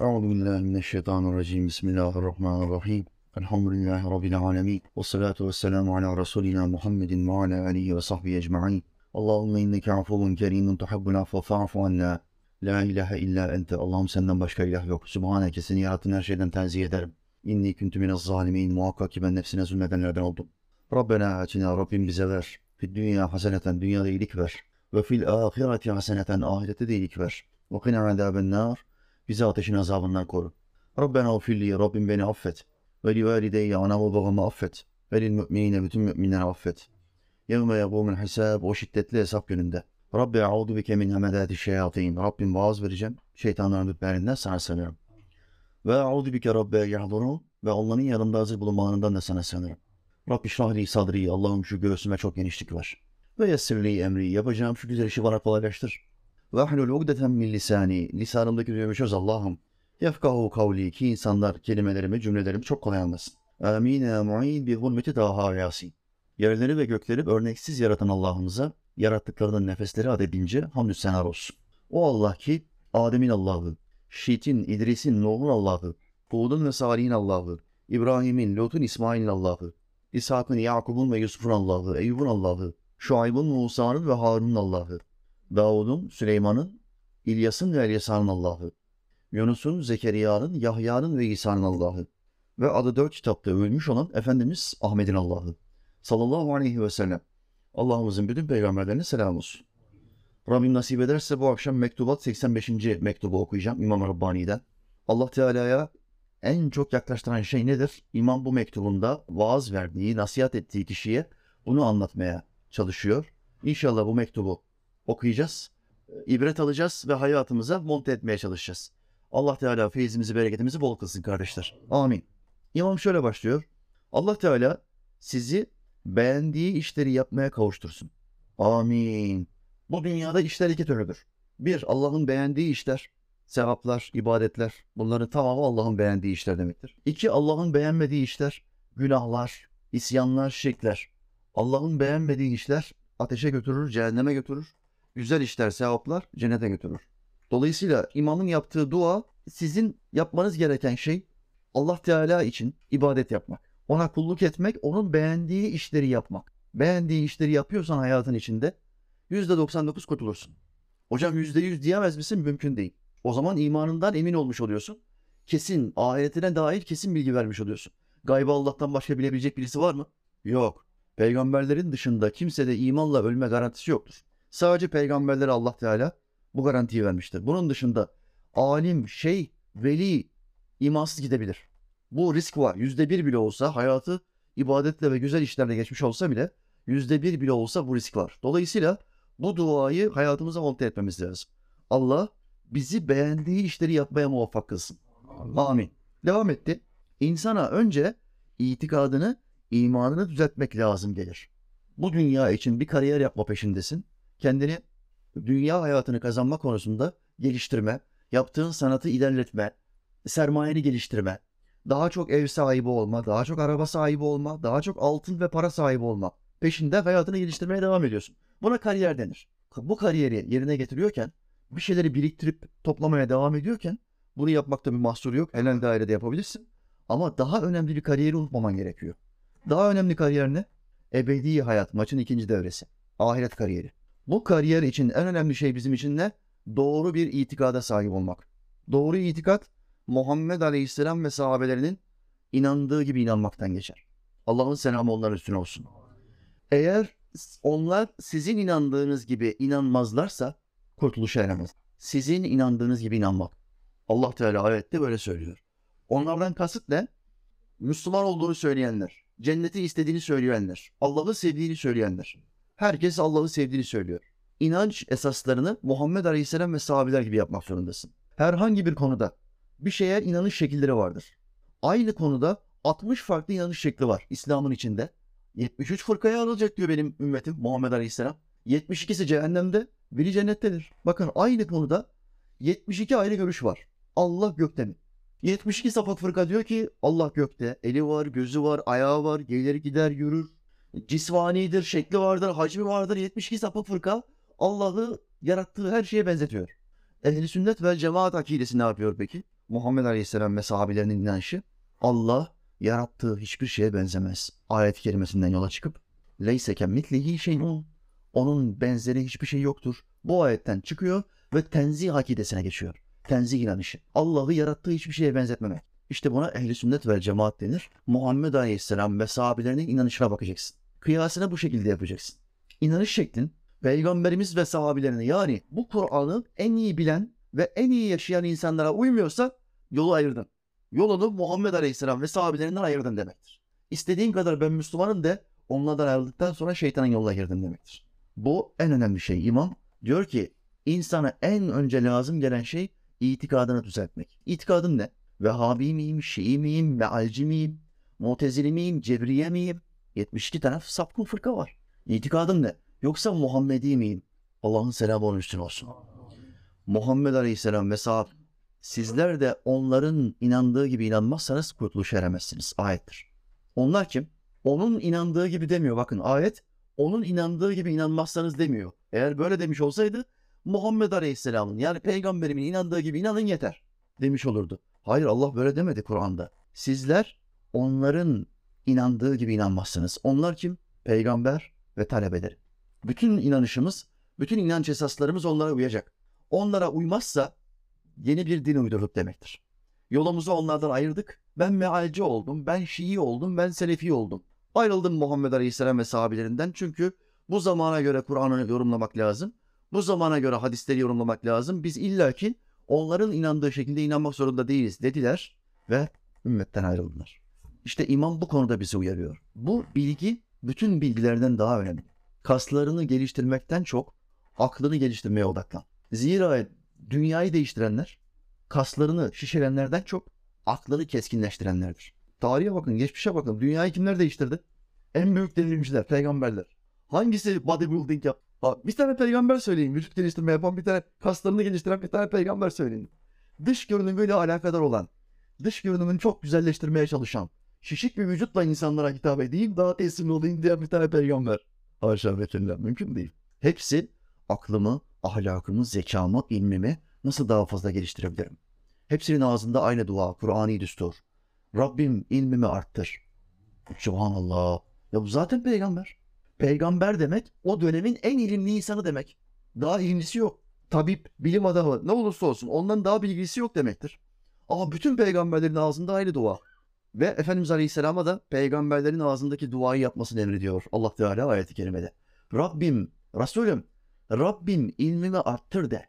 Euzu billahi mineşşeytanirracim. Bismillahirrahmanirrahim. Elhamdülillahi rabbil alamin. Ve salatu vesselamu ala resulina Muhammedin ve ala alihi ve sahbihi ecmaîn. Allahümme inneke afuvun kerimun tuhibbul afve fa'fu anna. La ilahe illa ente. Allah'ım senden başka ilah yok. Sübhaneke seni yarattığın her şeyden tenzih ederim. İnni kuntu minez zalimin. Muhakkak ki ben nefsine zulmedenlerden oldum. Rabbena atina. Rabbim bize ver. Fid dünya haseneten. Dünyada iyilik ver. Ve fil ahireti haseneten. Ahirette de iyilik ver. Ve kina azaben. Bizi ateşin azabından koru. Rabbena ufilli Rabbim beni affet. Ve li valideyye anamı babamı affet. Ve lil müminine bütün müminleri affet. Yevme yegûmul hisab o şiddetli hesap gününde. Rabbi e'udu bike min hemedati şeyatin. Rabbim vaaz vereceğim. Şeytanların dütlerinden sana sığınırım. Ve e'udu bike Rabbi yahdurun. Ve onların yanında hazır bulunmalarından da sana sığınırım. Rabbi şrahli sadri. Allah'ım şu göğsüme çok genişlik ver. Ve yessirli emri. Yapacağım şu güzel işi bana kolaylaştır. Ve min lisani. Lisanımdaki düğümü çöz Allah'ım. Yefkahu kavli ki insanlar kelimelerimi, cümlelerimi çok kolay anlasın. Amin ya mu'in bi hurmeti daha yasin. Yerleri ve gökleri örneksiz yaratan Allah'ımıza yarattıklarının nefesleri adedince hamdü senar olsun. O Allah ki Adem'in Allah'ı, Şit'in, İdris'in, Nuh'un Allah'ı, Hud'un ve Salih'in Allah'ı, İbrahim'in, Lut'un, İsmail'in Allah'ı, İshak'ın, Yakub'un ve Yusuf'un Allah'ı, Eyyub'un Allah'ı, Şuayb'ın, Musa'nın ve Harun'un Allah'ı, Davud'un, Süleyman'ın, İlyas'ın ve Elyasa'nın Allah'ı, Yunus'un, Zekeriya'nın, Yahya'nın ve İsa'nın Allah'ı ve adı dört kitapta ölmüş olan Efendimiz Ahmet'in Allah'ı sallallahu aleyhi ve sellem. Allah'ımızın bütün peygamberlerine selam olsun. Rabbim nasip ederse bu akşam Mektubat 85. mektubu okuyacağım İmam Rabbani'den. Allah Teala'ya en çok yaklaştıran şey nedir? İmam bu mektubunda vaaz verdiği, nasihat ettiği kişiye bunu anlatmaya çalışıyor. İnşallah bu mektubu okuyacağız, ibret alacağız ve hayatımıza monte etmeye çalışacağız. Allah Teala feyizimizi, bereketimizi bol kılsın kardeşler. Amin. İmam şöyle başlıyor. Allah Teala sizi beğendiği işleri yapmaya kavuştursun. Amin. Bu dünyada işler iki türlüdür. Bir, Allah'ın beğendiği işler, sevaplar, ibadetler. Bunların tamamı Allah'ın beğendiği işler demektir. İki, Allah'ın beğenmediği işler, günahlar, isyanlar, şirkler. Allah'ın beğenmediği işler ateşe götürür, cehenneme götürür. Güzel işler, sevaplar cennete götürür. Dolayısıyla imamın yaptığı dua sizin yapmanız gereken şey Allah Teala için ibadet yapmak. Ona kulluk etmek, onun beğendiği işleri yapmak. Beğendiği işleri yapıyorsan hayatın içinde %99 kurtulursun. Hocam %100 diyemez misin? Mümkün değil. O zaman imanından emin olmuş oluyorsun. Kesin, ahiretine dair kesin bilgi vermiş oluyorsun. Gaybı Allah'tan başka bilebilecek birisi var mı? Yok. Peygamberlerin dışında kimsede imanla ölme garantisi yoktur. Sadece peygamberlere Allah Teala bu garantiyi vermiştir. Bunun dışında alim, şey, veli imansız gidebilir. Bu risk var. Yüzde bir bile olsa hayatı ibadetle ve güzel işlerle geçmiş olsa bile yüzde bir bile olsa bu risk var. Dolayısıyla bu duayı hayatımıza monte etmemiz lazım. Allah bizi beğendiği işleri yapmaya muvaffak kılsın. Amin. Devam etti. İnsana önce itikadını, imanını düzeltmek lazım gelir. Bu dünya için bir kariyer yapma peşindesin. Kendini dünya hayatını kazanma konusunda geliştirme, yaptığın sanatı ilerletme, sermayeni geliştirme, daha çok ev sahibi olma, daha çok araba sahibi olma, daha çok altın ve para sahibi olma peşinde hayatını geliştirmeye devam ediyorsun. Buna kariyer denir. Bu kariyeri yerine getiriyorken, bir şeyleri biriktirip toplamaya devam ediyorken bunu yapmakta bir mahsur yok. Helal dairede yapabilirsin. Ama daha önemli bir kariyeri unutmaman gerekiyor. Daha önemli kariyer ne? Ebedi hayat, maçın ikinci devresi. Ahiret kariyeri. Bu kariyer için en önemli şey bizim için ne? Doğru bir itikada sahip olmak. Doğru itikat Muhammed Aleyhisselam ve sahabelerinin inandığı gibi inanmaktan geçer. Allah'ın selamı onların üstüne olsun. Eğer onlar sizin inandığınız gibi inanmazlarsa kurtuluşa eremez. Sizin inandığınız gibi inanmak. Allah Teala ayette böyle söylüyor. Onlardan kasıt ne? Müslüman olduğunu söyleyenler, cenneti istediğini söyleyenler, Allah'ı sevdiğini söyleyenler. Herkes Allah'ı sevdiğini söylüyor. İnanç esaslarını Muhammed Aleyhisselam ve sahabeler gibi yapmak zorundasın. Herhangi bir konuda bir şeye inanış şekilleri vardır. Aynı konuda 60 farklı inanış şekli var İslam'ın içinde. 73 fırkaya ayrılacak diyor benim ümmetim Muhammed Aleyhisselam. 72'si cehennemde, biri cennettedir. Bakın aynı konuda 72 ayrı görüş var. Allah gökte mi? 72 sapık fırka diyor ki Allah gökte. Eli var, gözü var, ayağı var, gelir gider yürür. Cisvanidir, şekli vardır, hacmi vardır. 72 sapık fırka Allah'ı yarattığı her şeye benzetiyor. Ehli sünnet ve cemaat akidesi ne yapıyor peki? Muhammed Aleyhisselam ve sahabelerinin inanışı Allah yarattığı hiçbir şeye benzemez. Ayet-i kerimesinden yola çıkıp leyse kemmitlihi şeyun. Onun benzeri hiçbir şey yoktur. Bu ayetten çıkıyor ve tenzih akidesine geçiyor. Tenzih inanışı. Allah'ı yarattığı hiçbir şeye benzetmemek. İşte buna ehli sünnet ve cemaat denir. Muhammed Aleyhisselam ve sahabelerinin inanışına bakacaksın. Kıyasını bu şekilde yapacaksın. İnanış şeklin peygamberimiz ve sahabelerine yani bu Kur'an'ı en iyi bilen ve en iyi yaşayan insanlara uymuyorsa yolu ayırdın. Yolunu Muhammed Aleyhisselam ve sahabelerinden ayırdın demektir. İstediğin kadar ben Müslümanım de onlardan ayrıldıktan sonra şeytanın yoluna girdin demektir. Bu en önemli şey. İmam diyor ki insana en önce lazım gelen şey itikadını düzeltmek. İtikadın ne? Vehhabi miyim, Şii miyim, Mealci miyim, Mutezili miyim, Cebriye miyim? 72 tane sapkın fırka var. İtikadın ne? Yoksa Muhammedi miyim? Allah'ın selamı onun üstüne olsun. Muhammed Aleyhisselam ve sahabe sizler de onların inandığı gibi inanmazsanız kurtuluşa eremezsiniz. Ayettir. Onlar kim? Onun inandığı gibi demiyor. Bakın ayet onun inandığı gibi inanmazsanız demiyor. Eğer böyle demiş olsaydı Muhammed Aleyhisselam'ın yani peygamberimin inandığı gibi inanın yeter demiş olurdu. Hayır Allah böyle demedi Kur'an'da. Sizler onların inandığı gibi inanmazsınız. Onlar kim? Peygamber ve talebeleri. Bütün inanışımız, bütün inanç esaslarımız onlara uyacak. Onlara uymazsa yeni bir din uydurduk demektir. Yolumuzu onlardan ayırdık. Ben mealci oldum, ben Şii oldum, ben Selefi oldum. Ayrıldım Muhammed Aleyhisselam ve sahabelerinden çünkü bu zamana göre Kur'an'ı yorumlamak lazım. Bu zamana göre hadisleri yorumlamak lazım. Biz illaki onların inandığı şekilde inanmak zorunda değiliz dediler ve ümmetten ayrıldılar. İşte imam bu konuda bizi uyarıyor. Bu bilgi bütün bilgilerden daha önemli. Kaslarını geliştirmekten çok aklını geliştirmeye odaklan. Zira dünyayı değiştirenler kaslarını şişirenlerden çok aklını keskinleştirenlerdir. Tarihe bakın, geçmişe bakın. Dünyayı kimler değiştirdi? En büyük devrimciler, peygamberler. Hangisi bodybuilding yap? Ha, bir tane peygamber söyleyin. Vücut geliştirme yapan bir tane, kaslarını geliştiren bir tane peygamber söyleyin. Dış görünümüyle alakadar olan, dış görünümünü çok güzelleştirmeye çalışan, şişik bir vücutla insanlara hitap edeyim, daha teslimli olayım diyen bir tane peygamber. Haşa mümkün değil. Hepsi aklımı, ahlakımı, zekamı, ilmimi nasıl daha fazla geliştirebilirim? Hepsinin ağzında aynı dua, Kur'ani düstur. Rabbim ilmimi arttır. Subhanallah. Ya bu zaten peygamber. Peygamber demek o dönemin en ilimli insanı demek. Daha ilimlisi yok. Tabip, bilim adamı ne olursa olsun ondan daha bilgisi yok demektir. Ama bütün peygamberlerin ağzında aynı dua. Ve Efendimiz Aleyhisselam'a da peygamberlerin ağzındaki duayı yapmasını emrediyor Allah Teala ayeti kerimede. Rabbim, Resulüm, Rabbim ilmimi arttır de.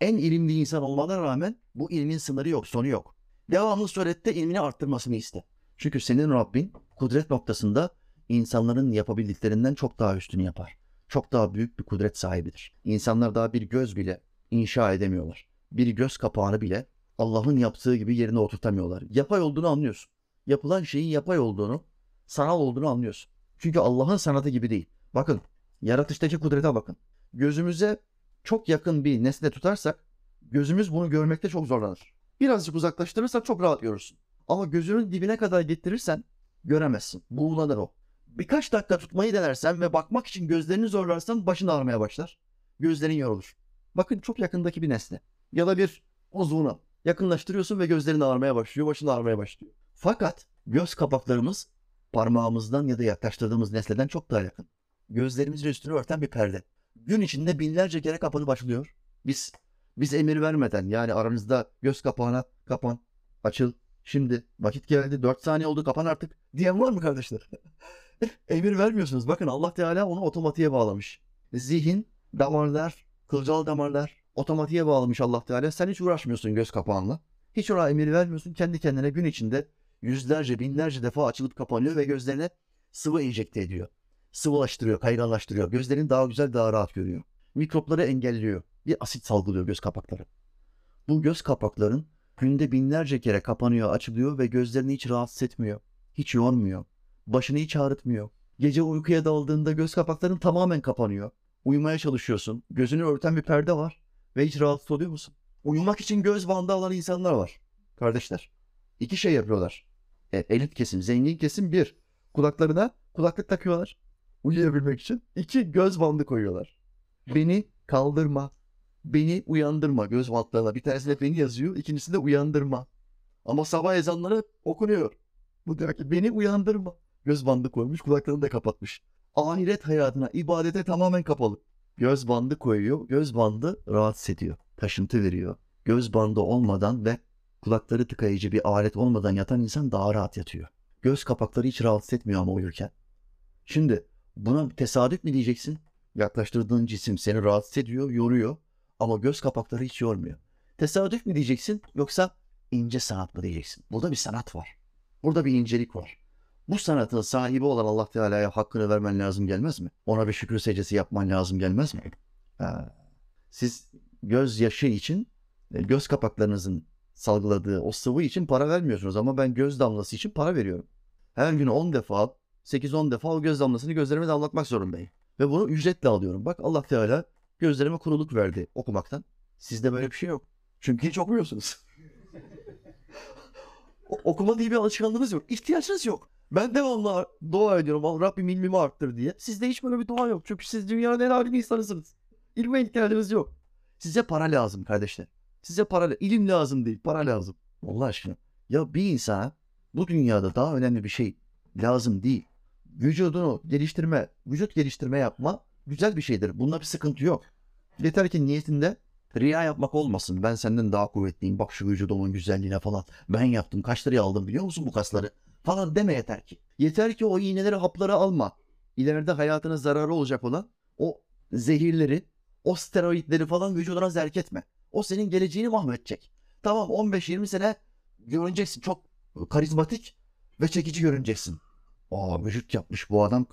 En ilimli insan olmana rağmen bu ilmin sınırı yok, sonu yok. Devamlı surette ilmini arttırmasını iste. Çünkü senin Rabbin kudret noktasında insanların yapabildiklerinden çok daha üstünü yapar. Çok daha büyük bir kudret sahibidir. İnsanlar daha bir göz bile inşa edemiyorlar. Bir göz kapağını bile Allah'ın yaptığı gibi yerine oturtamıyorlar. Yapay olduğunu anlıyorsun. Yapılan şeyin yapay olduğunu, sanal olduğunu anlıyorsun. Çünkü Allah'ın sanatı gibi değil. Bakın, yaratıştaki kudrete bakın. Gözümüze çok yakın bir nesne tutarsak, gözümüz bunu görmekte çok zorlanır. Birazcık uzaklaştırırsak çok rahat görürsün. Ama gözünün dibine kadar getirirsen göremezsin. Buğulanır o. Birkaç dakika tutmayı denersen ve bakmak için gözlerini zorlarsan başın ağrımaya başlar. Gözlerin yorulur. Bakın çok yakındaki bir nesne. Ya da bir uzvunu. Yakınlaştırıyorsun ve gözlerin ağrımaya başlıyor, başın ağrımaya başlıyor. Fakat göz kapaklarımız parmağımızdan ya da yaklaştırdığımız nesneden çok daha yakın. Gözlerimizin üstünü örten bir perde. Gün içinde binlerce kere kapanıp açılıyor. Biz biz emir vermeden yani aranızda göz kapağına kapan, açıl, şimdi vakit geldi 4 saniye oldu kapan artık diyen var mı kardeşler? emir vermiyorsunuz. Bakın Allah Teala onu otomatiğe bağlamış. Zihin, damarlar, kılcal damarlar otomatiğe bağlamış Allah Teala. Sen hiç uğraşmıyorsun göz kapağınla. Hiç ona emir vermiyorsun. Kendi kendine gün içinde yüzlerce, binlerce defa açılıp kapanıyor ve gözlerine sıvı enjekte ediyor. Sıvılaştırıyor, kayganlaştırıyor. Gözlerini daha güzel, daha rahat görüyor. Mikropları engelliyor. Bir asit salgılıyor göz kapakları. Bu göz kapakların günde binlerce kere kapanıyor, açılıyor ve gözlerini hiç rahatsız etmiyor. Hiç yormuyor. Başını hiç ağrıtmıyor. Gece uykuya daldığında göz kapakların tamamen kapanıyor. Uyumaya çalışıyorsun. Gözünü örten bir perde var. Ve hiç rahatsız oluyor musun? Uyumak için göz bandı alan insanlar var. Kardeşler. İki şey yapıyorlar. E, elit kesim, zengin kesim bir. Kulaklarına kulaklık takıyorlar. Uyuyabilmek için. İki göz bandı koyuyorlar. Beni kaldırma. Beni uyandırma göz bantlarına. Bir tanesi de beni yazıyor. ikincisi de uyandırma. Ama sabah ezanları okunuyor. Bu diyor ki beni uyandırma. Göz bandı koymuş kulaklarını da kapatmış. Ahiret hayatına, ibadete tamamen kapalı. Göz bandı koyuyor. Göz bandı rahatsız ediyor. Taşıntı veriyor. Göz bandı olmadan ve kulakları tıkayıcı bir alet olmadan yatan insan daha rahat yatıyor. Göz kapakları hiç rahatsız etmiyor ama uyurken. Şimdi buna tesadüf mü diyeceksin? Yaklaştırdığın cisim seni rahatsız ediyor, yoruyor ama göz kapakları hiç yormuyor. Tesadüf mü diyeceksin yoksa ince sanat mı diyeceksin? Burada bir sanat var. Burada bir incelik var. Bu sanatın sahibi olan Allah Teala'ya hakkını vermen lazım gelmez mi? Ona bir şükür secdesi yapman lazım gelmez mi? Ha. Siz göz yaşı için, e, göz kapaklarınızın salgıladığı o sıvı için para vermiyorsunuz ama ben göz damlası için para veriyorum. Her gün 10 defa, 8-10 defa o göz damlasını gözlerime damlatmak zorundayım. Ve bunu ücretle alıyorum. Bak Allah Teala gözlerime kuruluk verdi okumaktan. Sizde böyle bir şey yok. Çünkü hiç okumuyorsunuz. O- Okuma diye bir alışkanlığınız yok. İhtiyaçınız yok. Ben devamlı dua ediyorum. "Allah Rabbim ilmimi arttır diye. Sizde hiç böyle bir dua yok. Çünkü siz dünyanın en alim insanısınız. İlme ihtiyacınız yok. Size para lazım kardeşler. Size para, ilim lazım değil, para lazım. Allah aşkına. Ya bir insana bu dünyada daha önemli bir şey lazım değil. Vücudunu geliştirme, vücut geliştirme yapma güzel bir şeydir. Bunda bir sıkıntı yok. Yeter ki niyetinde riya yapmak olmasın. Ben senden daha kuvvetliyim. Bak şu vücudumun güzelliğine falan. Ben yaptım. Kaç liraya aldım biliyor musun bu kasları? Falan deme yeter ki. Yeter ki o iğneleri, hapları alma. İleride hayatına zararı olacak olan o zehirleri, o steroidleri falan vücuduna zerk etme. O senin geleceğini mahvedecek. Tamam 15-20 sene görüneceksin. Çok karizmatik ve çekici görüneceksin. Aa vücut yapmış bu adam.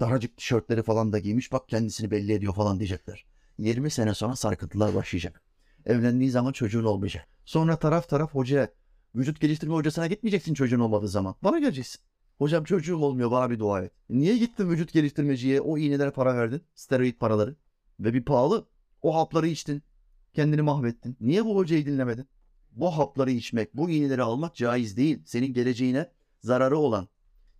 Daracık tişörtleri falan da giymiş. Bak kendisini belli ediyor falan diyecekler. 20 sene sonra sarkıntılar başlayacak. Evlendiği zaman çocuğun olmayacak. Sonra taraf taraf hocaya, vücut geliştirme hocasına gitmeyeceksin çocuğun olmadığı zaman. Bana geleceksin. Hocam çocuğum olmuyor bana bir dua et. Niye gittin vücut geliştirmeciye o iğnelere para verdin? Steroid paraları. Ve bir pahalı. O hapları içtin. Kendini mahvettin. Niye bu hocayı dinlemedin? Bu hapları içmek, bu iğneleri almak caiz değil. Senin geleceğine zararı olan,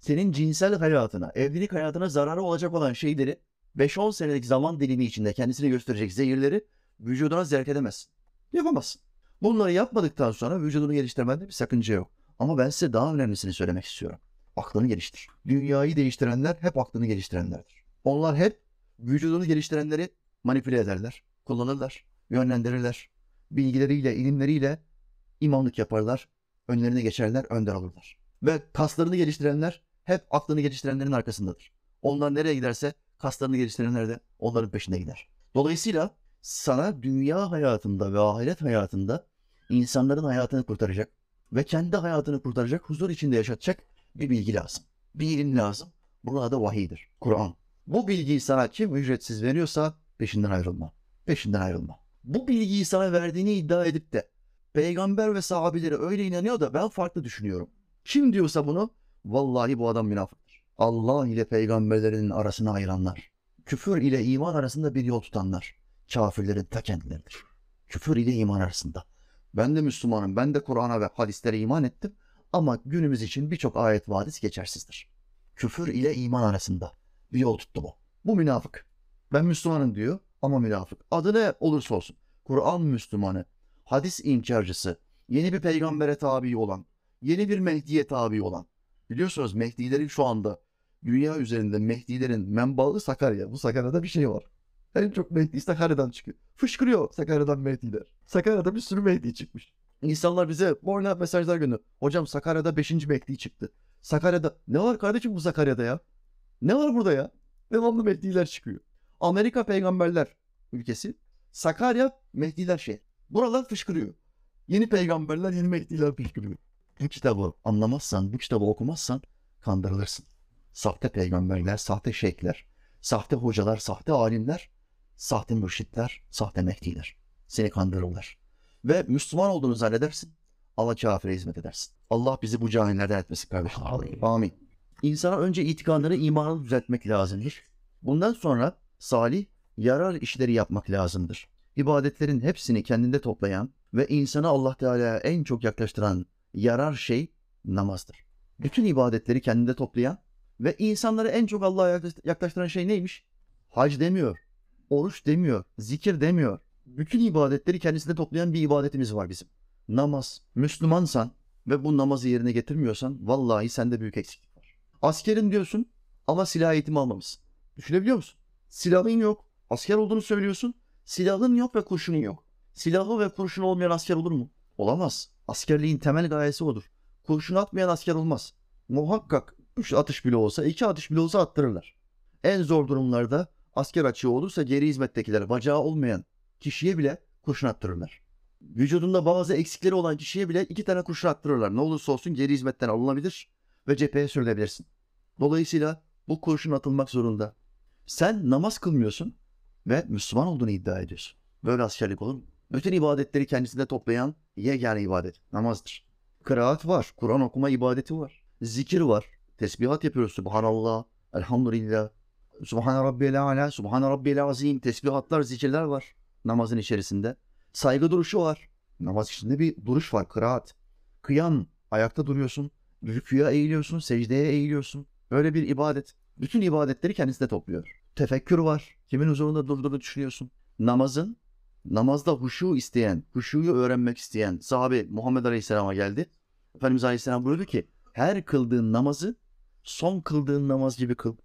senin cinsel hayatına, evlilik hayatına zararı olacak olan şeyleri 5-10 senelik zaman dilimi içinde kendisini gösterecek zehirleri vücuduna zerk edemezsin. Yapamazsın. Bunları yapmadıktan sonra vücudunu geliştirmende bir sakınca yok. Ama ben size daha önemlisini söylemek istiyorum. Aklını geliştir. Dünyayı değiştirenler hep aklını geliştirenlerdir. Onlar hep vücudunu geliştirenleri manipüle ederler, kullanırlar, yönlendirirler. Bilgileriyle, ilimleriyle imamlık yaparlar, önlerine geçerler, önder olurlar. Ve kaslarını geliştirenler hep aklını geliştirenlerin arkasındadır. Onlar nereye giderse kaslarını geliştirenler de onların peşinde gider. Dolayısıyla sana dünya hayatında ve ahiret hayatında insanların hayatını kurtaracak ve kendi hayatını kurtaracak, huzur içinde yaşatacak bir bilgi lazım. Bir ilim lazım. Bunun adı vahiydir. Kur'an. Bu bilgiyi sana kim ücretsiz veriyorsa peşinden ayrılma. Peşinden ayrılma. Bu bilgiyi sana verdiğini iddia edip de peygamber ve sahabeleri öyle inanıyor da ben farklı düşünüyorum. Kim diyorsa bunu vallahi bu adam münafıktır. Allah ile peygamberlerinin arasını ayıranlar. Küfür ile iman arasında bir yol tutanlar. Kafirlerin ta kendileridir. Küfür ile iman arasında. Ben de Müslümanım. Ben de Kur'an'a ve hadislere iman ettim. Ama günümüz için birçok ayet ve hadis geçersizdir. Küfür ile iman arasında bir yol tuttu bu. Bu münafık. Ben Müslümanım diyor ama münafık. Adı ne olursa olsun. Kur'an Müslümanı, hadis inkarcısı, yeni bir peygambere tabi olan, yeni bir Mehdi'ye tabi olan. Biliyorsunuz Mehdilerin şu anda dünya üzerinde Mehdilerin menbaı Sakarya. Bu Sakarya'da bir şey var. En çok Mehdi Sakarya'dan çıkıyor. Fışkırıyor Sakarya'dan Mehdiler. Sakarya'da bir sürü Mehdi çıkmış. İnsanlar bize böyle mesajlar gönderiyor. Hocam Sakarya'da 5. Mehdi çıktı. Sakarya'da ne var kardeşim bu Sakarya'da ya? Ne var burada ya? Devamlı Mehdiler çıkıyor. Amerika peygamberler ülkesi. Sakarya Mehdiler şehir. Buralar fışkırıyor. Yeni peygamberler, yeni Mehdiler fışkırıyor. Bu kitabı anlamazsan, bu kitabı okumazsan kandırılırsın. Sahte peygamberler, sahte şeyhler, sahte hocalar, sahte alimler, sahte mürşitler, sahte Mehdiler. Seni kandırırlar. Ve Müslüman olduğunu zannedersin ama kafire hizmet edersin. Allah bizi bu cahillerden etmesin kardeşim. Amin. İnsana önce itikadını, imanını düzeltmek lazımdır. Bundan sonra salih, yarar işleri yapmak lazımdır. İbadetlerin hepsini kendinde toplayan ve insanı Allah Teala'ya en çok yaklaştıran yarar şey namazdır. Bütün ibadetleri kendinde toplayan ve insanları en çok Allah'a yaklaş- yaklaştıran şey neymiş? Hac demiyor, oruç demiyor, zikir demiyor. Bütün ibadetleri kendisinde toplayan bir ibadetimiz var bizim. Namaz. Müslümansan, ve bu namazı yerine getirmiyorsan vallahi sende büyük eksiklik var. Askerin diyorsun ama silah eğitimi almamışsın. Düşünebiliyor musun? Silahın yok. Asker olduğunu söylüyorsun. Silahın yok ve kurşunun yok. Silahı ve kurşun olmayan asker olur mu? Olamaz. Askerliğin temel gayesi odur. Kurşun atmayan asker olmaz. Muhakkak 3 atış bile olsa, 2 atış bile olsa attırırlar. En zor durumlarda asker açığı olursa geri hizmettekilere, bacağı olmayan kişiye bile kurşun attırırlar. Vücudunda bazı eksikleri olan kişiye bile iki tane kurşun attırırlar. Ne olursa olsun geri hizmetten alınabilir ve cepheye sürülebilirsin. Dolayısıyla bu kurşun atılmak zorunda. Sen namaz kılmıyorsun ve Müslüman olduğunu iddia ediyorsun. Böyle askerlik olur mu? Bütün ibadetleri kendisinde toplayan yegane ibadet namazdır. Kıraat var, Kur'an okuma ibadeti var. Zikir var, tesbihat yapıyoruz. Subhanallah, elhamdülillah, Subhane Rabbiyel Ala, Subhane Rabbiyel Azim, tesbihatlar, zikirler var namazın içerisinde. Saygı duruşu var. Namaz içinde bir duruş var, kıraat. Kıyam, ayakta duruyorsun. Rüküye eğiliyorsun, secdeye eğiliyorsun. Böyle bir ibadet. Bütün ibadetleri kendisinde topluyor. Tefekkür var. Kimin huzurunda durduğunu düşünüyorsun. Namazın, namazda huşu isteyen, huşuyu öğrenmek isteyen sahabe Muhammed Aleyhisselam'a geldi. Efendimiz Aleyhisselam buyurdu ki, her kıldığın namazı son kıldığın namaz gibi kıl.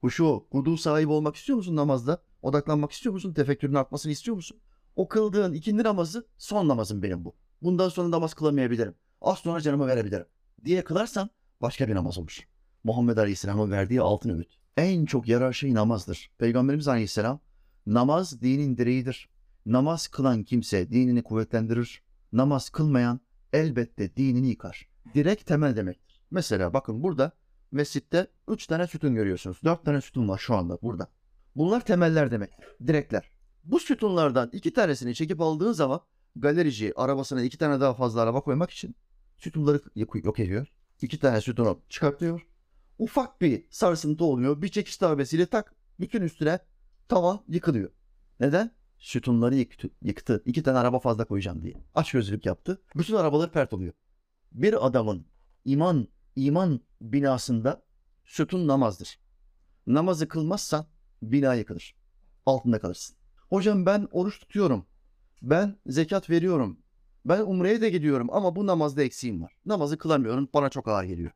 Huşu, kudu sahibi olmak istiyor musun namazda? Odaklanmak istiyor musun? Tefekkürün artmasını istiyor musun? O kıldığın ikindi namazı son namazım benim bu. Bundan sonra namaz kılamayabilirim. Az sonra canımı verebilirim. Diye kılarsan başka bir namaz olur. Muhammed Aleyhisselam'ın verdiği altın öğüt. En çok yarar şey namazdır. Peygamberimiz Aleyhisselam namaz dinin direğidir. Namaz kılan kimse dinini kuvvetlendirir. Namaz kılmayan elbette dinini yıkar. Direk temel demektir. Mesela bakın burada mescitte 3 tane sütun görüyorsunuz. 4 tane sütun var şu anda burada. Bunlar temeller demek. Direkler. Bu sütunlardan iki tanesini çekip aldığın zaman galerici arabasına iki tane daha fazla araba koymak için sütunları yok ediyor. İki tane sütunu çıkartıyor. Ufak bir sarsıntı oluyor. Bir çekiş darbesiyle tak bütün üstüne tavan yıkılıyor. Neden? Sütunları yıktı, yıktı. İki tane araba fazla koyacağım diye. Aç gözlülük yaptı. Bütün arabalar pert oluyor. Bir adamın iman iman binasında sütun namazdır. Namazı kılmazsan bina yıkılır. Altında kalırsın. Hocam ben oruç tutuyorum. Ben zekat veriyorum. Ben umreye de gidiyorum ama bu namazda eksiğim var. Namazı kılamıyorum. Bana çok ağır geliyor.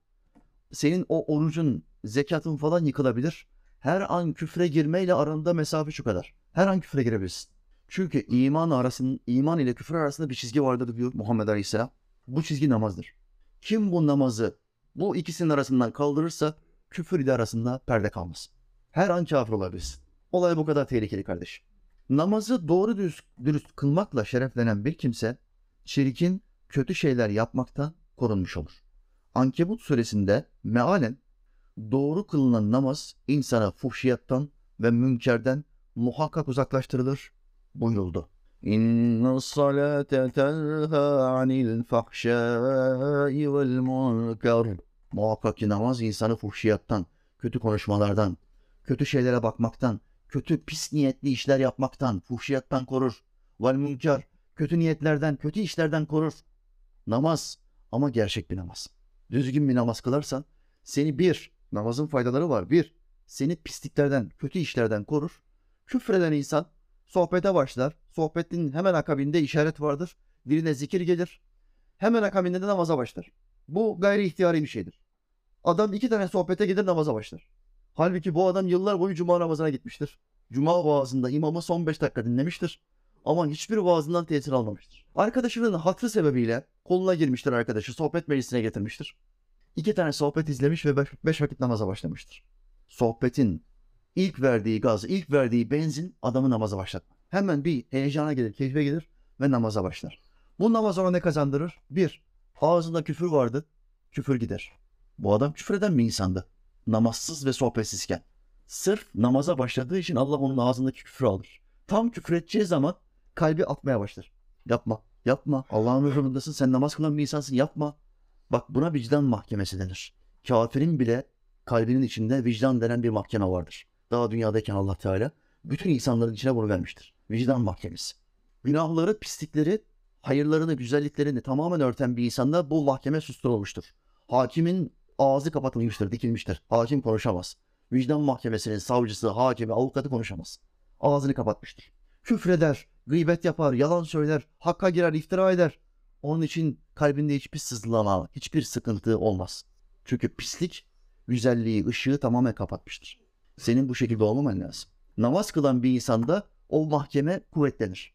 Senin o orucun, zekatın falan yıkılabilir. Her an küfre girmeyle aranda mesafe şu kadar. Her an küfre girebilirsin. Çünkü iman arasının iman ile küfür arasında bir çizgi vardır diyor Muhammed Aleyhisselam. Bu çizgi namazdır. Kim bu namazı bu ikisinin arasından kaldırırsa küfür ile arasında perde kalmaz. Her an kafir olabilirsin. Olay bu kadar tehlikeli kardeşim. Namazı doğru dürüst, dürüst kılmakla şereflenen bir kimse çirkin, kötü şeyler yapmaktan korunmuş olur. Ankebut suresinde mealen doğru kılınan namaz insana fuhşiyattan ve münkerden muhakkak uzaklaştırılır buyuruldu. İnne salate tenha anil fahşai vel munkar. Muhakkak ki namaz insanı fuhşiyattan, kötü konuşmalardan, kötü şeylere bakmaktan, kötü pis niyetli işler yapmaktan, fuhşiyattan korur. Vel münker, kötü niyetlerden, kötü işlerden korur. Namaz ama gerçek bir namaz. Düzgün bir namaz kılarsan seni bir, namazın faydaları var. Bir, seni pisliklerden, kötü işlerden korur. Küfreden insan sohbete başlar. Sohbetin hemen akabinde işaret vardır. Diline zikir gelir. Hemen akabinde de namaza başlar. Bu gayri ihtiyari bir şeydir. Adam iki tane sohbete gider namaza başlar. Halbuki bu adam yıllar boyu cuma namazına gitmiştir. Cuma vaazında imamı son 5 dakika dinlemiştir. Ama hiçbir vaazından tesir almamıştır. Arkadaşının hatırı sebebiyle koluna girmiştir arkadaşı. Sohbet meclisine getirmiştir. İki tane sohbet izlemiş ve beş, beş vakit namaza başlamıştır. Sohbetin ilk verdiği gaz, ilk verdiği benzin adamı namaza başlatma. Hemen bir heyecana gelir, keyfe gelir ve namaza başlar. Bu namaz ona ne kazandırır? Bir, ağzında küfür vardı, küfür gider. Bu adam küfreden bir insandı. Namazsız ve sohbetsizken. Sırf namaza başladığı için Allah onun ağzındaki küfrü alır. Tam küfür edeceği zaman kalbi atmaya başlar. Yapma, yapma. Allah'ın huzurundasın, sen namaz kılan bir insansın, yapma. Bak buna vicdan mahkemesi denir. Kafirin bile kalbinin içinde vicdan denen bir mahkeme vardır. Daha dünyadayken Allah Teala bütün insanların içine bunu vermiştir. Vicdan mahkemesi. Günahları, pislikleri, hayırlarını, güzelliklerini tamamen örten bir insanda bu mahkeme susturulmuştur. Hakimin ağzı kapatılmıştır, dikilmiştir. Hakim konuşamaz. Vicdan mahkemesinin savcısı, hakimi, avukatı konuşamaz. Ağzını kapatmıştır. Küfreder, gıybet yapar, yalan söyler, hakka girer, iftira eder. Onun için kalbinde hiçbir sızlama, hiçbir sıkıntı olmaz. Çünkü pislik güzelliği, ışığı tamamen kapatmıştır. Senin bu şekilde olmaman lazım. Namaz kılan bir insanda o mahkeme kuvvetlenir.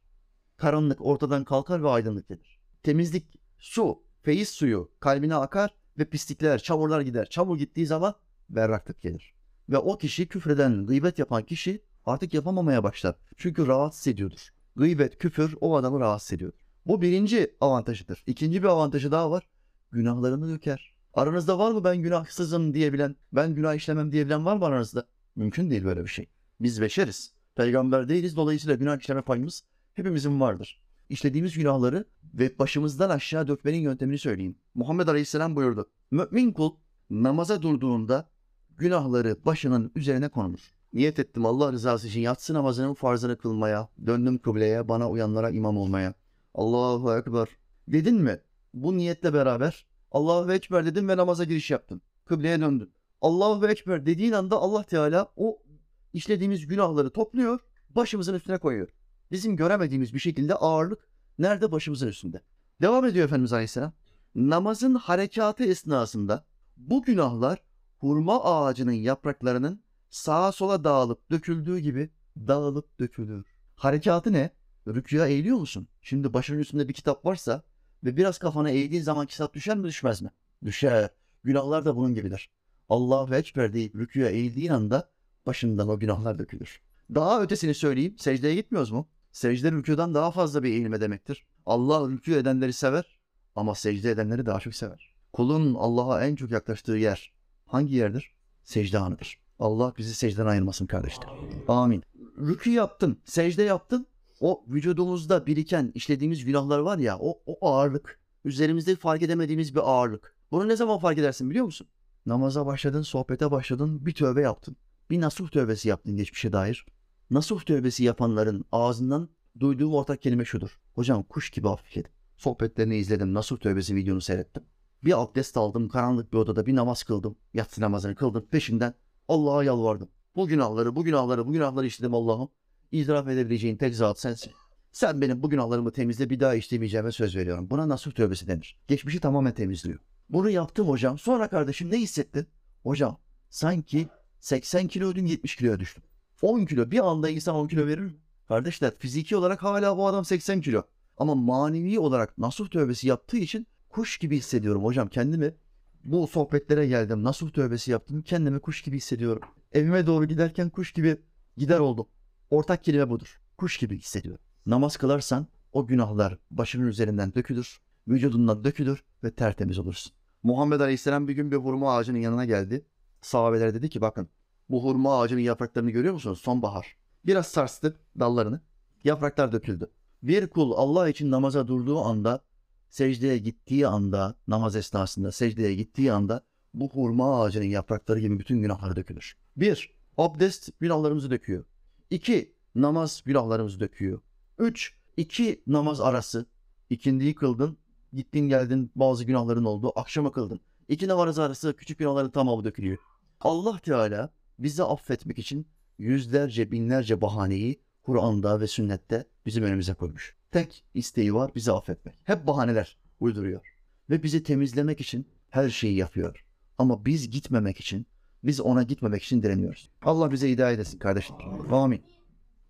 Karanlık ortadan kalkar ve aydınlık gelir. Temizlik, su, feyiz suyu kalbine akar ve pislikler, çamurlar gider. Çamur gittiği zaman berraklık gelir. Ve o kişi küfreden, gıybet yapan kişi artık yapamamaya başlar. Çünkü rahatsız ediyordur. Gıybet, küfür o adamı rahatsız ediyor. Bu birinci avantajıdır. İkinci bir avantajı daha var. Günahlarını döker. Aranızda var mı ben günahsızım diyebilen, ben günah işlemem diyebilen var mı aranızda? Mümkün değil böyle bir şey. Biz beşeriz. Peygamber değiliz. Dolayısıyla günah işleme payımız hepimizin vardır. İşlediğimiz günahları ve başımızdan aşağı dökmenin yöntemini söyleyeyim. Muhammed Aleyhisselam buyurdu. Mümin kul namaza durduğunda günahları başının üzerine konulur. Niyet ettim Allah rızası için yatsı namazının farzını kılmaya, döndüm kıbleye, bana uyanlara imam olmaya. Allahu Ekber. Dedin mi? Bu niyetle beraber Allahu Ekber dedim ve namaza giriş yaptın. Kıbleye döndün. Allahu Ekber dediğin anda Allah Teala o işlediğimiz günahları topluyor, başımızın üstüne koyuyor. Bizim göremediğimiz bir şekilde ağırlık nerede? Başımızın üstünde. Devam ediyor Efendimiz Aleyhisselam. Namazın harekatı esnasında bu günahlar hurma ağacının yapraklarının sağa sola dağılıp döküldüğü gibi dağılıp dökülür. Harekatı ne? Rüküya eğiliyor musun? Şimdi başının üstünde bir kitap varsa ve biraz kafana eğdiğin zaman kitap düşer mi düşmez mi? Düşer. Günahlar da bunun gibidir. Allahu Ekber deyip rüküya eğildiğin anda başından o günahlar dökülür. Daha ötesini söyleyeyim. Secdeye gitmiyoruz mu? Secde rüküden daha fazla bir eğilme demektir. Allah rükû edenleri sever ama secde edenleri daha çok sever. Kulun Allah'a en çok yaklaştığı yer hangi yerdir? Secde anıdır. Allah bizi secden ayırmasın kardeşler. Amin. Rükû yaptın, secde yaptın. O vücudumuzda biriken, işlediğimiz günahlar var ya, o, o ağırlık. Üzerimizde fark edemediğimiz bir ağırlık. Bunu ne zaman fark edersin biliyor musun? Namaza başladın, sohbete başladın, bir tövbe yaptın. Bir nasuh tövbesi yaptın geçmişe dair. Nasuh tövbesi yapanların ağzından duyduğum ortak kelime şudur. Hocam kuş gibi hafifledim. Sohbetlerini izledim, nasuh tövbesi videonu seyrettim. Bir abdest aldım, karanlık bir odada bir namaz kıldım. Yatsı namazını kıldım. Peşinden Allah'a yalvardım. Bu günahları, bu günahları, bu günahları işledim Allah'ım. İtiraf edebileceğin tek zat sensin. Sen benim bu günahlarımı temizle bir daha işlemeyeceğime söz veriyorum. Buna nasuh tövbesi denir. Geçmişi tamamen temizliyor. Bunu yaptım hocam. Sonra kardeşim ne hissettin? Hocam sanki 80 kiloydum 70 kiloya düştüm. 10 kilo bir anda insan 10 kilo verir mi? Kardeşler fiziki olarak hala bu adam 80 kilo. Ama manevi olarak nasuh tövbesi yaptığı için kuş gibi hissediyorum hocam kendimi. Bu sohbetlere geldim. Nasuh tövbesi yaptım. Kendimi kuş gibi hissediyorum. Evime doğru giderken kuş gibi gider oldum. Ortak kelime budur. Kuş gibi hissediyorum. Namaz kılarsan o günahlar başının üzerinden dökülür, vücudundan dökülür ve tertemiz olursun. Muhammed Aleyhisselam bir gün bir hurma ağacının yanına geldi. Sahabeler dedi ki bakın bu hurma ağacının yapraklarını görüyor musunuz? Sonbahar. Biraz sarstı dallarını. Yapraklar döküldü. Bir kul Allah için namaza durduğu anda, secdeye gittiği anda, namaz esnasında secdeye gittiği anda bu hurma ağacının yaprakları gibi bütün günahları dökülür. Bir, abdest günahlarımızı döküyor. İki, namaz günahlarımızı döküyor. Üç, iki namaz arası. İkindiyi kıldın, gittin geldin bazı günahların oldu, akşama kıldın. İki namaz arası küçük günahların tamamı dökülüyor. Allah Teala bizi affetmek için yüzlerce binlerce bahaneyi Kur'an'da ve sünnette bizim önümüze koymuş. Tek isteği var bizi affetmek. Hep bahaneler uyduruyor. Ve bizi temizlemek için her şeyi yapıyor. Ama biz gitmemek için, biz ona gitmemek için direniyoruz. Allah bize hidayet etsin kardeşim. Amin.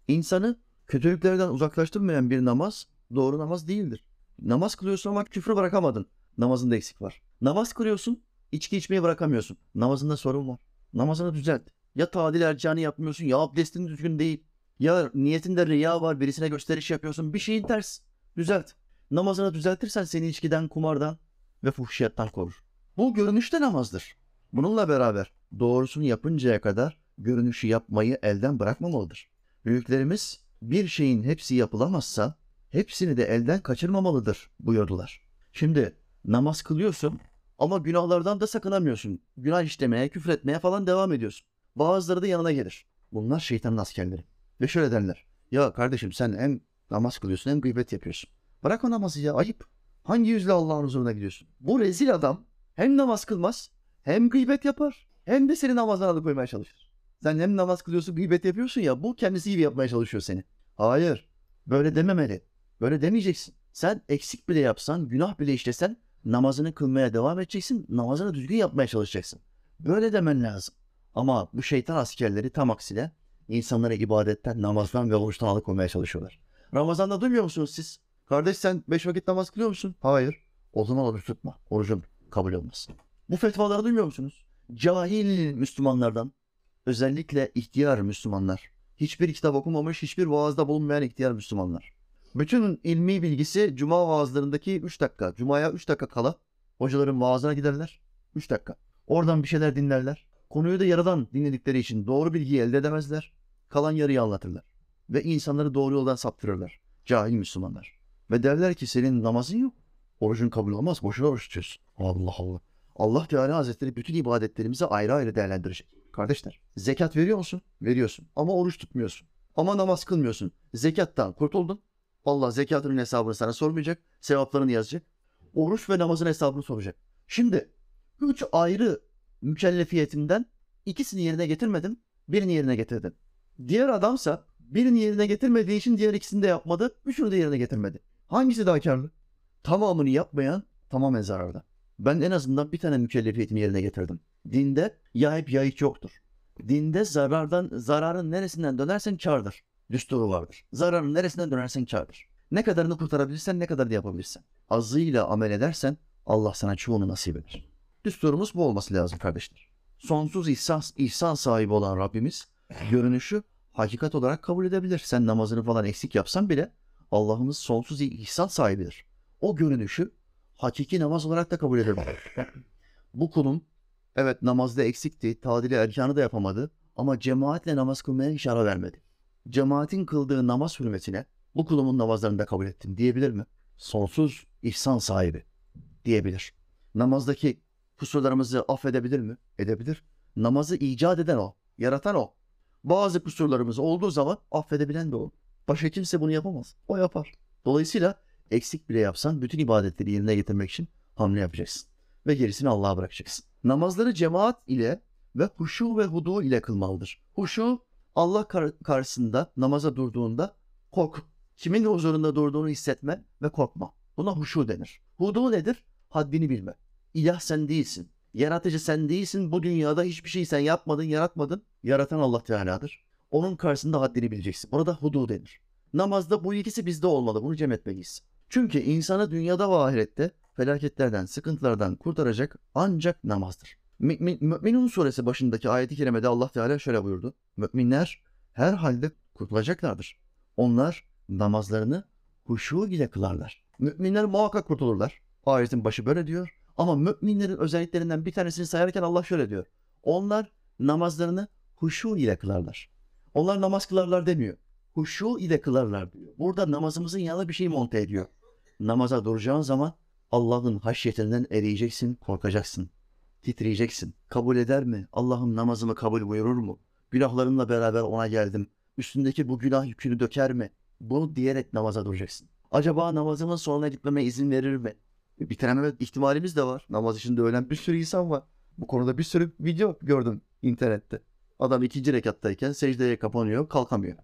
İnsanı kötülüklerden uzaklaştırmayan bir namaz doğru namaz değildir. Namaz kılıyorsun ama küfrü bırakamadın. Namazında eksik var. Namaz kılıyorsun, içki içmeyi bırakamıyorsun. Namazında sorun var. Namazını düzelt. Ya tadil ercanı yapmıyorsun ya abdestin düzgün değil. Ya niyetinde riya var birisine gösteriş yapıyorsun. Bir şeyin ters. Düzelt. Namazını düzeltirsen seni içkiden, kumardan ve fuhşiyattan korur. Bu görünüşte namazdır. Bununla beraber doğrusunu yapıncaya kadar görünüşü yapmayı elden bırakmamalıdır. Büyüklerimiz bir şeyin hepsi yapılamazsa hepsini de elden kaçırmamalıdır buyurdular. Şimdi namaz kılıyorsun ama günahlardan da sakınamıyorsun. Günah işlemeye, küfretmeye falan devam ediyorsun. Bazıları da yanına gelir. Bunlar şeytanın askerleri. Ve şöyle derler. Ya kardeşim sen hem namaz kılıyorsun hem gıybet yapıyorsun. Bırak o namazı ya ayıp. Hangi yüzle Allah'ın huzuruna gidiyorsun? Bu rezil adam hem namaz kılmaz hem gıybet yapar hem de seni namazdan alıkoymaya çalışır. Sen hem namaz kılıyorsun gıybet yapıyorsun ya bu kendisi gibi yapmaya çalışıyor seni. Hayır. Böyle dememeli. Böyle demeyeceksin. Sen eksik bile yapsan, günah bile işlesen namazını kılmaya devam edeceksin. Namazını düzgün yapmaya çalışacaksın. Böyle demen lazım. Ama bu şeytan askerleri tam aksine insanları ibadetten, namazdan ve oruçtan alıkoymaya çalışıyorlar. Ramazan'da duymuyor musunuz siz? Kardeş sen beş vakit namaz kılıyor musun? Hayır. O zaman oruç tutma. Orucun kabul olmaz. Bu fetvaları duymuyor musunuz? Cahil Müslümanlardan, özellikle ihtiyar Müslümanlar, hiçbir kitap okumamış, hiçbir vaazda bulunmayan ihtiyar Müslümanlar. Bütün ilmi bilgisi cuma vaazlarındaki 3 dakika. Cumaya 3 dakika kala hocaların vaazına giderler. 3 dakika. Oradan bir şeyler dinlerler. Konuyu da yaradan dinledikleri için doğru bilgiyi elde edemezler. Kalan yarıyı anlatırlar. Ve insanları doğru yoldan saptırırlar. Cahil Müslümanlar. Ve derler ki senin namazın yok. Orucun kabul olmaz. Boşuna oruç tutuyorsun. Allah Allah. Allah Teala Hazretleri bütün ibadetlerimizi ayrı ayrı değerlendirecek. Kardeşler, zekat veriyor musun? Veriyorsun. Ama oruç tutmuyorsun. Ama namaz kılmıyorsun. Zekattan kurtuldun. Allah zekatının hesabını sana sormayacak. Sevaplarını yazacak. Oruç ve namazın hesabını soracak. Şimdi üç ayrı mükellefiyetinden ikisini yerine getirmedim. Birini yerine getirdim. Diğer adamsa birini yerine getirmediği için diğer ikisini de yapmadı. Üçünü de yerine getirmedi. Hangisi daha karlı? Tamamını yapmayan tamamen zararda. Ben en azından bir tane mükellefiyetimi yerine getirdim. Dinde ya hep yoktur. Dinde zarardan, zararın neresinden dönersen kardır. Düsturu vardır. Zararın neresinden dönersen kardır. Ne kadarını kurtarabilirsen ne kadar da yapabilirsen. Azıyla amel edersen Allah sana çoğunu nasip eder. Düsturumuz bu olması lazım kardeşler. Sonsuz ihsan, ihsan sahibi olan Rabbimiz görünüşü hakikat olarak kabul edebilir. Sen namazını falan eksik yapsan bile Allah'ımız sonsuz ihsan sahibidir. O görünüşü hakiki namaz olarak da kabul edebilir. Bu kulum evet namazda eksikti, tadili erkanı da yapamadı ama cemaatle namaz kılmaya hiç vermedi. Cemaatin kıldığı namaz hürmetine bu kulumun namazlarını da kabul ettim diyebilir mi? Sonsuz ihsan sahibi diyebilir. Namazdaki kusurlarımızı affedebilir mi? Edebilir. Namazı icat eden o, yaratan o. Bazı kusurlarımız olduğu zaman affedebilen de o. Başka kimse bunu yapamaz. O yapar. Dolayısıyla eksik bile yapsan bütün ibadetleri yerine getirmek için hamle yapacaksın. Ve gerisini Allah'a bırakacaksın. Namazları cemaat ile ve huşu ve hudu ile kılmalıdır. Huşu Allah kar- karşısında namaza durduğunda kork. Kimin huzurunda durduğunu hissetme ve korkma. Buna huşu denir. Hudu nedir? Haddini bilme. İlah sen değilsin. Yaratıcı sen değilsin. Bu dünyada hiçbir şey sen yapmadın, yaratmadın. Yaratan Allah Teala'dır. Onun karşısında haddini bileceksin. Buna da hudu denir. Namazda bu ikisi bizde olmalı. Bunu cem etmeliyiz. Çünkü insanı dünyada ve ahirette felaketlerden, sıkıntılardan kurtaracak ancak namazdır. Mü'min, Mü'minun suresi başındaki ayeti kerimede Allah Teala şöyle buyurdu. Müminler her halde kurtulacaklardır. Onlar namazlarını huşu ile kılarlar. Müminler muhakkak kurtulurlar. Ayetin başı böyle diyor. Ama müminlerin özelliklerinden bir tanesini sayarken Allah şöyle diyor. Onlar namazlarını huşu ile kılarlar. Onlar namaz kılarlar demiyor. Huşu ile kılarlar diyor. Burada namazımızın yanına bir şey monte ediyor. Namaza duracağın zaman Allah'ın haşyetinden eriyeceksin, korkacaksın. Titreyeceksin. Kabul eder mi? Allah'ım namazımı kabul buyurur mu? Günahlarımla beraber ona geldim. Üstündeki bu günah yükünü döker mi? Bunu diyerek namaza duracaksın. Acaba namazımın sonuna gitmeme izin verir mi? Bitirememe ihtimalimiz de var. Namaz içinde ölen bir sürü insan var. Bu konuda bir sürü video gördüm internette. Adam ikinci rekattayken secdeye kapanıyor, kalkamıyor.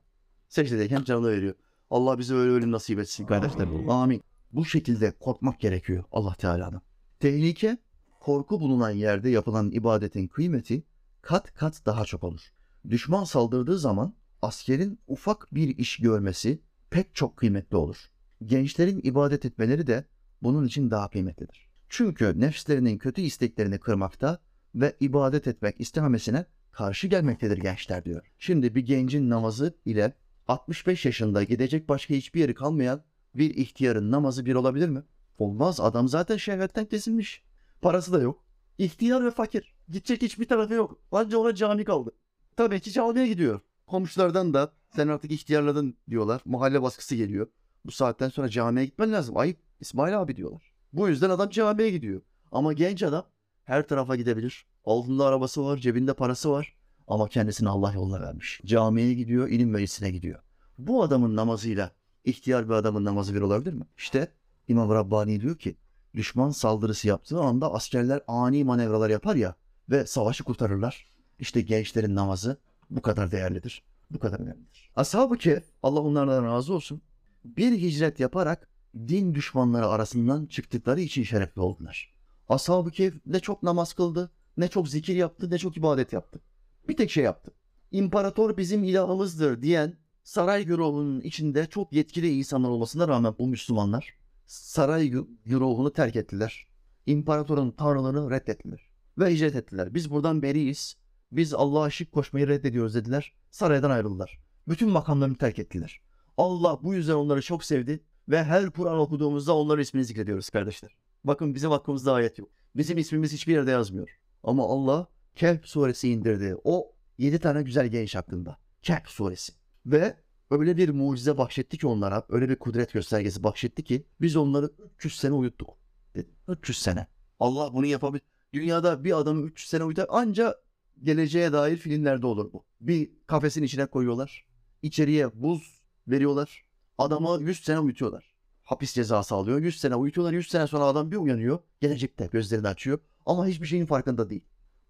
Secdedeyken canını veriyor. Allah bize öyle ölüm nasip etsin kardeşler. Amin. Bu şekilde korkmak gerekiyor Allah Teala'dan. Tehlike, korku bulunan yerde yapılan ibadetin kıymeti kat kat daha çok olur. Düşman saldırdığı zaman askerin ufak bir iş görmesi pek çok kıymetli olur. Gençlerin ibadet etmeleri de bunun için daha kıymetlidir. Çünkü nefslerinin kötü isteklerini kırmakta ve ibadet etmek istememesine karşı gelmektedir gençler diyor. Şimdi bir gencin namazı ile 65 yaşında gidecek başka hiçbir yeri kalmayan bir ihtiyarın namazı bir olabilir mi? Olmaz. Adam zaten şehvetten kesilmiş. Parası da yok. İhtiyar ve fakir. Gidecek hiçbir tarafı yok. Anca ona cami kaldı. Tabii ki camiye gidiyor. Komşulardan da sen artık ihtiyarladın diyorlar. Mahalle baskısı geliyor. Bu saatten sonra camiye gitmen lazım. Ayıp İsmail abi diyorlar. Bu yüzden adam camiye gidiyor. Ama genç adam her tarafa gidebilir. Altında arabası var, cebinde parası var. Ama kendisini Allah yoluna vermiş. Camiye gidiyor, ilim meclisine gidiyor. Bu adamın namazıyla ihtiyar bir adamın namazı bir olabilir mi? İşte İmam Rabbani diyor ki düşman saldırısı yaptığı anda askerler ani manevralar yapar ya ve savaşı kurtarırlar. İşte gençlerin namazı bu kadar değerlidir. Bu kadar önemlidir. Ashab-ı Kehf, Allah onlardan razı olsun, bir hicret yaparak din düşmanları arasından çıktıkları için şerefli oldular. Ashab-ı Kehf ne çok namaz kıldı, ne çok zikir yaptı, ne çok ibadet yaptı. Bir tek şey yaptı. İmparator bizim ilahımızdır diyen saray güruhunun içinde çok yetkili insanlar olmasına rağmen bu Müslümanlar saray gü- güruhunu terk ettiler. İmparatorun tanrılığını reddettiler. Ve hicret ettiler. Biz buradan beriyiz. Biz Allah'a şirk koşmayı reddediyoruz dediler. Saraydan ayrıldılar. Bütün makamlarını terk ettiler. Allah bu yüzden onları çok sevdi ve her Kur'an okuduğumuzda onların ismini zikrediyoruz kardeşler. Bakın bizim hakkımızda ayet yok. Bizim ismimiz hiçbir yerde yazmıyor. Ama Allah Kehf suresi indirdi. O yedi tane güzel genç hakkında. Kehf suresi. Ve öyle bir mucize bahşetti ki onlara, öyle bir kudret göstergesi bahşetti ki biz onları 300 sene uyuttuk. Dedi. 300 sene. Allah bunu yapabilir. Dünyada bir adamı 300 sene uyutar anca geleceğe dair filmlerde olur bu. Bir kafesin içine koyuyorlar. İçeriye buz veriyorlar. Adamı 100 sene uyutuyorlar. Hapis cezası alıyor. 100 sene uyutuyorlar. 100 sene sonra adam bir uyanıyor. Gelecekte gözlerini açıyor. Ama hiçbir şeyin farkında değil.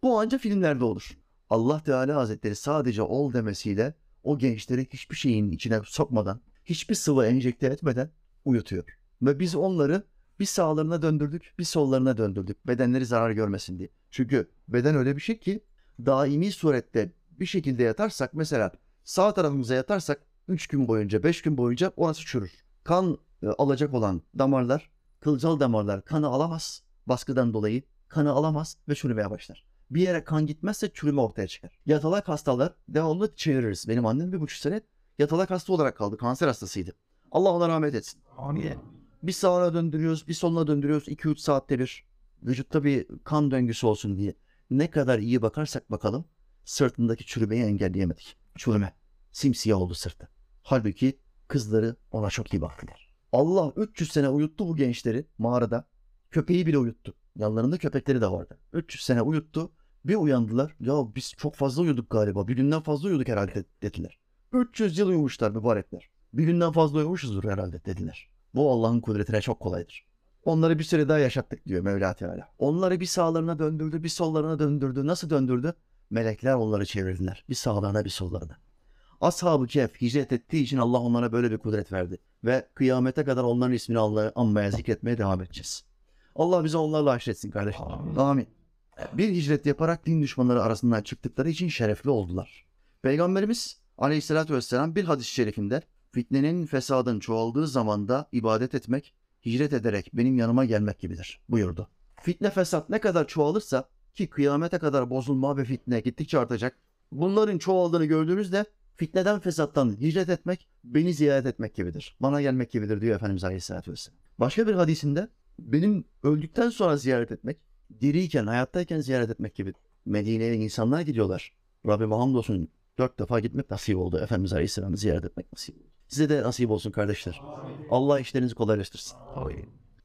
Bu ancak filmlerde olur. Allah Teala Hazretleri sadece ol demesiyle o gençleri hiçbir şeyin içine sokmadan, hiçbir sıvı enjekte etmeden uyutuyor. Ve biz onları bir sağlarına döndürdük, bir sollarına döndürdük. Bedenleri zarar görmesin diye. Çünkü beden öyle bir şey ki daimi surette bir şekilde yatarsak mesela sağ tarafımıza yatarsak 3 gün boyunca 5 gün boyunca orası çürür. Kan e, alacak olan damarlar, kılcal damarlar kanı alamaz baskıdan dolayı kanı alamaz ve çürümeye başlar. Bir yere kan gitmezse çürüme ortaya çıkar. Yatalak hastalar devamlı çeviririz. Benim annem bir buçuk sene yatalak hasta olarak kaldı. Kanser hastasıydı. Allah ona rahmet etsin. Bir sağına döndürüyoruz, bir soluna döndürüyoruz. 2-3 saatte bir. Vücutta bir kan döngüsü olsun diye. Ne kadar iyi bakarsak bakalım sırtındaki çürümeyi engelleyemedik. Çürüme. Simsiyah oldu sırtı. Halbuki kızları ona çok iyi baktılar. Allah 300 sene uyuttu bu gençleri mağarada. Köpeği bile uyuttu. Yanlarında köpekleri de vardı. 300 sene uyuttu. Bir uyandılar. Ya biz çok fazla uyuduk galiba. Bir günden fazla uyuduk herhalde dediler. 300 yıl uyumuşlar mübarekler. Bir günden fazla uyumuşuzdur herhalde dediler. Bu Allah'ın kudretine çok kolaydır. Onları bir süre daha yaşattık diyor Mevla Teala. Onları bir sağlarına döndürdü, bir sollarına döndürdü. Nasıl döndürdü? Melekler onları çevirdiler. Bir sağlarına bir sollarına. Ashab-ı Kehf hicret ettiği için Allah onlara böyle bir kudret verdi. Ve kıyamete kadar onların ismini Allah'a anmaya, zikretmeye devam edeceğiz. Allah bize onlarla haşretsin kardeşim. Amin. Bir hicret yaparak din düşmanları arasından çıktıkları için şerefli oldular. Peygamberimiz aleyhissalatü vesselam bir hadis-i şerifinde fitnenin, fesadın çoğaldığı zamanda ibadet etmek, hicret ederek benim yanıma gelmek gibidir buyurdu. Fitne fesat ne kadar çoğalırsa ki kıyamete kadar bozulma ve fitne gittikçe artacak. Bunların çoğaldığını gördüğünüzde fitneden fesattan hicret etmek beni ziyaret etmek gibidir. Bana gelmek gibidir diyor Efendimiz Aleyhisselatü Vesselam. Başka bir hadisinde benim öldükten sonra ziyaret etmek, diriyken, hayattayken ziyaret etmek gibi. Medine'ye insanlar gidiyorlar. Rabbime hamdolsun dört defa gitmek nasip oldu. Efendimiz Aleyhisselam'ı ziyaret etmek nasip oldu. Size de nasip olsun kardeşler. Allah işlerinizi kolaylaştırsın.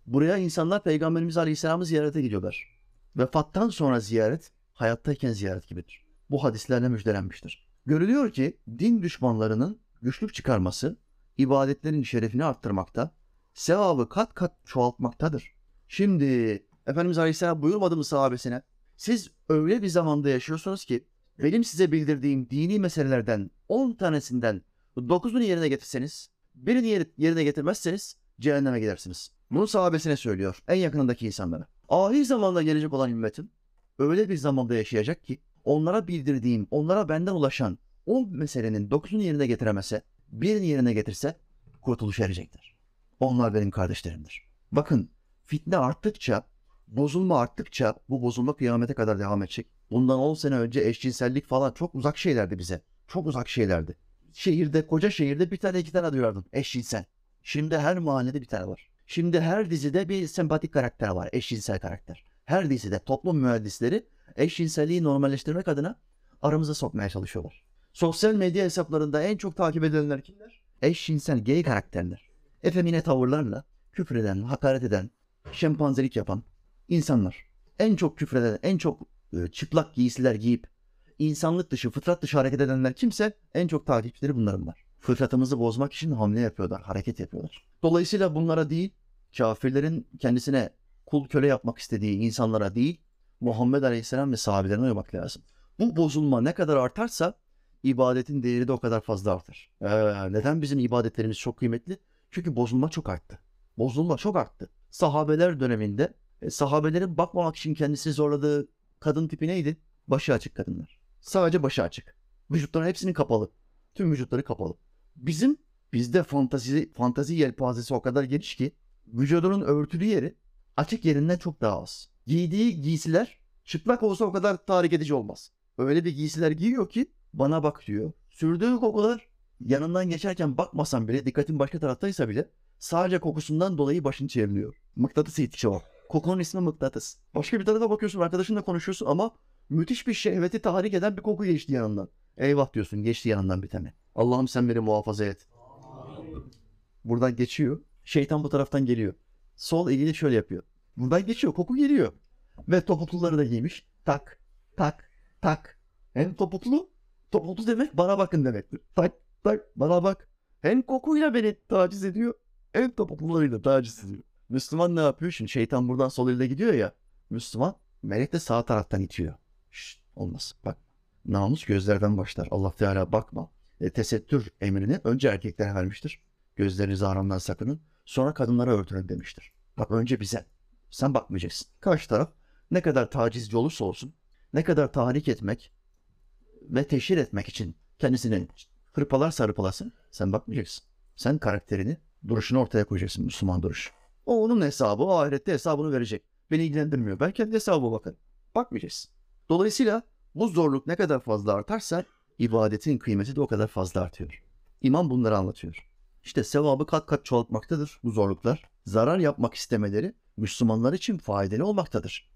Buraya insanlar Peygamberimiz Aleyhisselam'ı ziyarete gidiyorlar. Vefattan sonra ziyaret, hayattayken ziyaret gibidir. Bu hadislerle müjdelenmiştir. Görülüyor ki din düşmanlarının güçlük çıkarması, ibadetlerin şerefini arttırmakta, sevabı kat kat çoğaltmaktadır. Şimdi Efendimiz Aleyhisselam buyurmadı mı sahabesine? Siz öyle bir zamanda yaşıyorsunuz ki benim size bildirdiğim dini meselelerden 10 tanesinden 9'unu yerine getirseniz, birini yer- yerine getirmezseniz cehenneme gidersiniz. Bunu sahabesine söylüyor, en yakınındaki insanlara. Ahir zamanda gelecek olan ümmetim öyle bir zamanda yaşayacak ki onlara bildirdiğim, onlara benden ulaşan o meselenin 9'unu yerine getiremezse, birini yerine getirse kurtuluş erecektir. Onlar benim kardeşlerimdir. Bakın fitne arttıkça, bozulma arttıkça bu bozulma kıyamete kadar devam edecek. Bundan 10 sene önce eşcinsellik falan çok uzak şeylerdi bize. Çok uzak şeylerdi. Şehirde, koca şehirde bir tane iki tane duyardın eşcinsel. Şimdi her mahallede bir tane var. Şimdi her dizide bir sempatik karakter var, eşcinsel karakter. Her dizide toplum mühendisleri eşcinselliği normalleştirmek adına aramıza sokmaya çalışıyorlar. Sosyal medya hesaplarında en çok takip edilenler kimler? Eşcinsel gay karakterler. Efemine tavırlarla küfreden, hakaret eden, şempanzelik yapan insanlar. En çok küfreden, en çok e, çıplak giysiler giyip insanlık dışı, fıtrat dışı hareket edenler kimse en çok takipçileri bunların var. Fıtratımızı bozmak için hamle yapıyorlar, hareket yapıyorlar. Dolayısıyla bunlara değil, kafirlerin kendisine kul köle yapmak istediği insanlara değil, Muhammed Aleyhisselam ve sahabelerine uymak lazım. Bu bozulma ne kadar artarsa ibadetin değeri de o kadar fazla artar. Ee, neden bizim ibadetlerimiz çok kıymetli? Çünkü bozulma çok arttı. Bozulma çok arttı. Sahabeler döneminde e, sahabelerin bakmamak için kendisini zorladığı kadın tipi neydi? Başı açık kadınlar. Sadece başı açık. Vücutların hepsinin kapalı. Tüm vücutları kapalı. Bizim bizde fantazi fantazi yelpazesi o kadar geniş ki vücudunun örtülü yeri açık yerinden çok daha az. Giydiği giysiler çıplak olsa o kadar tahrik edici olmaz. Öyle bir giysiler giyiyor ki bana bak diyor. Sürdüğü kokular yanından geçerken bakmasan bile dikkatin başka taraftaysa bile sadece kokusundan dolayı başın çevriliyor. Mıknatıs etkisi var. Kokunun ismi mıknatıs. Başka bir tarafa bakıyorsun arkadaşınla konuşuyorsun ama müthiş bir şehveti tahrik eden bir koku geçti yanından. Eyvah diyorsun geçti yanından bir tane. Allah'ım sen beni muhafaza et. Buradan geçiyor. Şeytan bu taraftan geliyor. Sol eliyle şöyle yapıyor. Buradan geçiyor. Koku geliyor. Ve topukluları da giymiş. Tak, tak, tak. Hem topuklu, topuklu demek bana bakın demektir. Tak, tak, bana bak. Hem kokuyla beni taciz ediyor, hem topuklularıyla taciz ediyor. Müslüman ne yapıyor? Şimdi şeytan buradan sol elle gidiyor ya. Müslüman, melek de sağ taraftan itiyor. Şşt, olmaz. Bak, namus gözlerden başlar. Allah Teala bakma. E, tesettür emrini önce erkeklere vermiştir. Gözlerinizi haramdan sakının. Sonra kadınlara örtünün demiştir. Bak önce bize. Sen bakmayacaksın. Karşı taraf ne kadar tacizci olursa olsun, ne kadar tahrik etmek ve teşhir etmek için kendisini hırpalar sarıpalasın, sen bakmayacaksın. Sen karakterini, duruşunu ortaya koyacaksın Müslüman duruş. O onun hesabı, o ahirette hesabını verecek. Beni ilgilendirmiyor. Ben kendi hesabıma bakın. Bakmayacaksın. Dolayısıyla bu zorluk ne kadar fazla artarsa ibadetin kıymeti de o kadar fazla artıyor. İmam bunları anlatıyor. İşte sevabı kat kat çoğaltmaktadır bu zorluklar. Zarar yapmak istemeleri Müslümanlar için faydalı olmaktadır.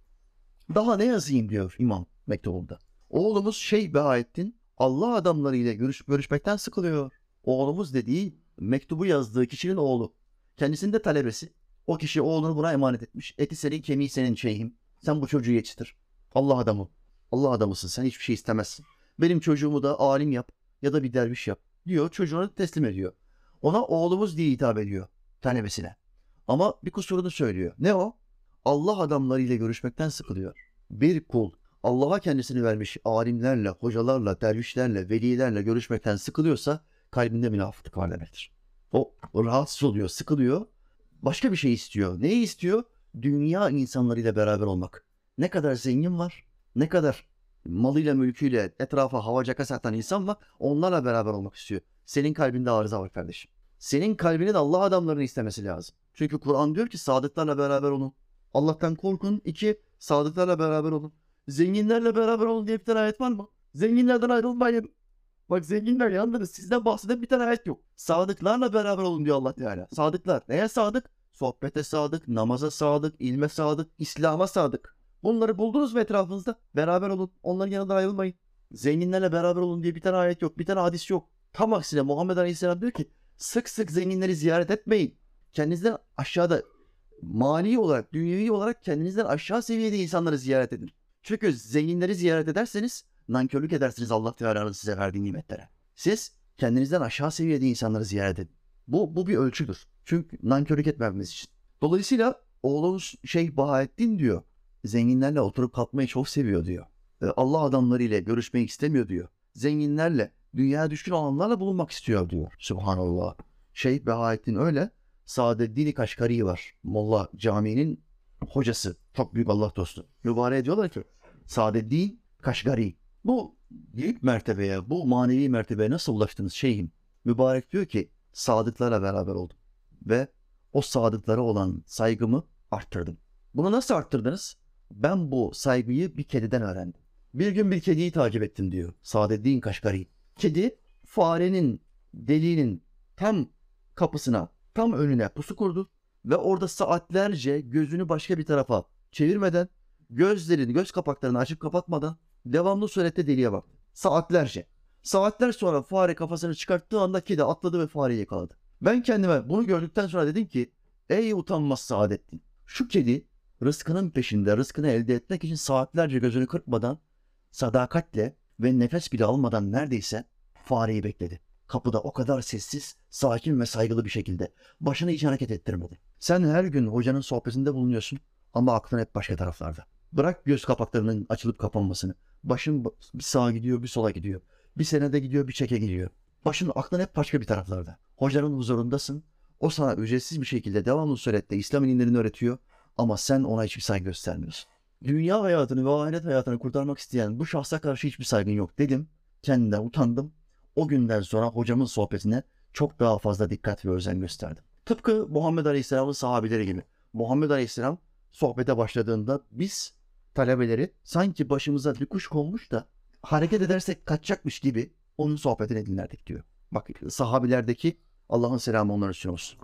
Daha ne yazayım diyor imam mektubunda. Oğlumuz Şeyh Behaettin Allah adamlarıyla görüş, görüşmekten sıkılıyor. Oğlumuz dediği mektubu yazdığı kişinin oğlu. Kendisinin de talebesi. O kişi oğlunu buna emanet etmiş. Eti senin kemiği senin şeyhim. Sen bu çocuğu yetiştir. Allah adamı. Allah adamısın sen hiçbir şey istemezsin. Benim çocuğumu da alim yap ya da bir derviş yap diyor çocuğunu teslim ediyor. Ona oğlumuz diye hitap ediyor talebesine. Ama bir kusurunu söylüyor. Ne o? Allah adamlarıyla görüşmekten sıkılıyor. Bir kul Allah'a kendisini vermiş alimlerle, hocalarla, dervişlerle, velilerle görüşmekten sıkılıyorsa kalbinde münafıklık var demektir. O rahatsız oluyor, sıkılıyor. Başka bir şey istiyor. Neyi istiyor? Dünya insanlarıyla beraber olmak. Ne kadar zengin var, ne kadar malıyla mülküyle etrafa havacaka satan insan var onlarla beraber olmak istiyor. Senin kalbinde arıza var kardeşim. Senin kalbinin Allah adamlarını istemesi lazım. Çünkü Kur'an diyor ki sadıklarla beraber olun. Allah'tan korkun. İki, sadıklarla beraber olun. Zenginlerle beraber olun diye bir tane ayet var mı? Zenginlerden ayrılmayın. Bak zenginler yalnız sizden bahseden bir tane ayet yok. Sadıklarla beraber olun diyor Allah Teala. Sadıklar. Neye sadık? Sohbete sadık, namaza sadık, ilme sadık, İslam'a sadık. Bunları buldunuz mu etrafınızda? Beraber olun. Onların yanından ayrılmayın. Zenginlerle beraber olun diye bir tane ayet yok. Bir tane hadis yok. Tam aksine Muhammed Aleyhisselam diyor ki sık sık zenginleri ziyaret etmeyin. Kendinizden aşağıda mali olarak, dünyevi olarak kendinizden aşağı seviyede insanları ziyaret edin. Çünkü zenginleri ziyaret ederseniz nankörlük edersiniz Allah Teala'nın size verdiği nimetlere. Siz kendinizden aşağı seviyede insanları ziyaret edin. Bu, bu bir ölçüdür. Çünkü nankörlük etmememiz için. Dolayısıyla oğlumuz Şeyh Bahattin diyor. Zenginlerle oturup kalkmayı çok seviyor diyor. E, Allah adamlarıyla görüşmeyi istemiyor diyor. Zenginlerle, dünya düşkün olanlarla bulunmak istiyor diyor. Subhanallah. Şeyh Bahattin öyle. Saadeddin Kaşgari var. Molla Camii'nin hocası. Çok büyük Allah dostu. Mübarek diyorlar ki Saadeddin Kaşgari. Bu büyük mertebeye, bu manevi mertebeye nasıl ulaştınız şeyhim? Mübarek diyor ki sadıklarla beraber oldum. Ve o sadıklara olan saygımı arttırdım. Bunu nasıl arttırdınız? Ben bu saygıyı bir kediden öğrendim. Bir gün bir kediyi takip ettim diyor Saadeddin Kaşgari. Kedi farenin deliğinin tam kapısına, tam önüne pusu kurdu ve orada saatlerce gözünü başka bir tarafa çevirmeden, gözlerini, göz kapaklarını açıp kapatmadan devamlı surette deliğe baktı. Saatlerce. Saatler sonra fare kafasını çıkarttığı anda kedi atladı ve fareyi yakaladı. Ben kendime bunu gördükten sonra dedim ki ey utanmaz Saadettin. Şu kedi rızkının peşinde rızkını elde etmek için saatlerce gözünü kırpmadan sadakatle ve nefes bile almadan neredeyse fareyi bekledi. Kapıda o kadar sessiz, sakin ve saygılı bir şekilde. Başını hiç hareket ettirmedi. Sen her gün hocanın sohbetinde bulunuyorsun ama aklın hep başka taraflarda. Bırak göz kapaklarının açılıp kapanmasını. Başın bir sağa gidiyor, bir sola gidiyor. Bir senede gidiyor, bir çeke gidiyor. Başın aklın hep başka bir taraflarda. Hocanın huzurundasın. O sana ücretsiz bir şekilde devamlı surette İslam ilimlerini öğretiyor ama sen ona hiçbir saygı göstermiyorsun. Dünya hayatını ve ahiret hayatını kurtarmak isteyen bu şahsa karşı hiçbir saygın yok dedim. Kendimden utandım. O günden sonra hocamın sohbetine çok daha fazla dikkat ve özen gösterdim. Tıpkı Muhammed Aleyhisselam'ın sahabileri gibi. Muhammed Aleyhisselam sohbete başladığında biz talebeleri sanki başımıza bir kuş konmuş da hareket edersek kaçacakmış gibi onun sohbetini dinlerdik diyor. Bak sahabilerdeki Allah'ın selamı onlara üstüne olsun.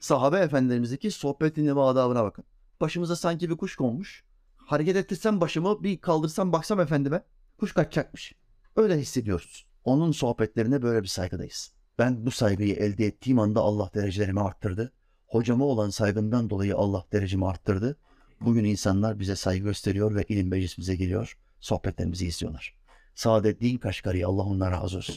Sahabe efendilerimizdeki sohbet dinleme adabına bakın. Başımıza sanki bir kuş konmuş. Hareket ettirsem başımı bir kaldırsam baksam efendime kuş kaçacakmış. Öyle hissediyoruz. Onun sohbetlerine böyle bir saygıdayız. Ben bu saygıyı elde ettiğim anda Allah derecelerimi arttırdı. Hocama olan saygımdan dolayı Allah derecemi arttırdı. Bugün insanlar bize saygı gösteriyor ve ilim meclisimize geliyor. Sohbetlerimizi izliyorlar. Saadettin Kaşgari Allah ondan razı olsun.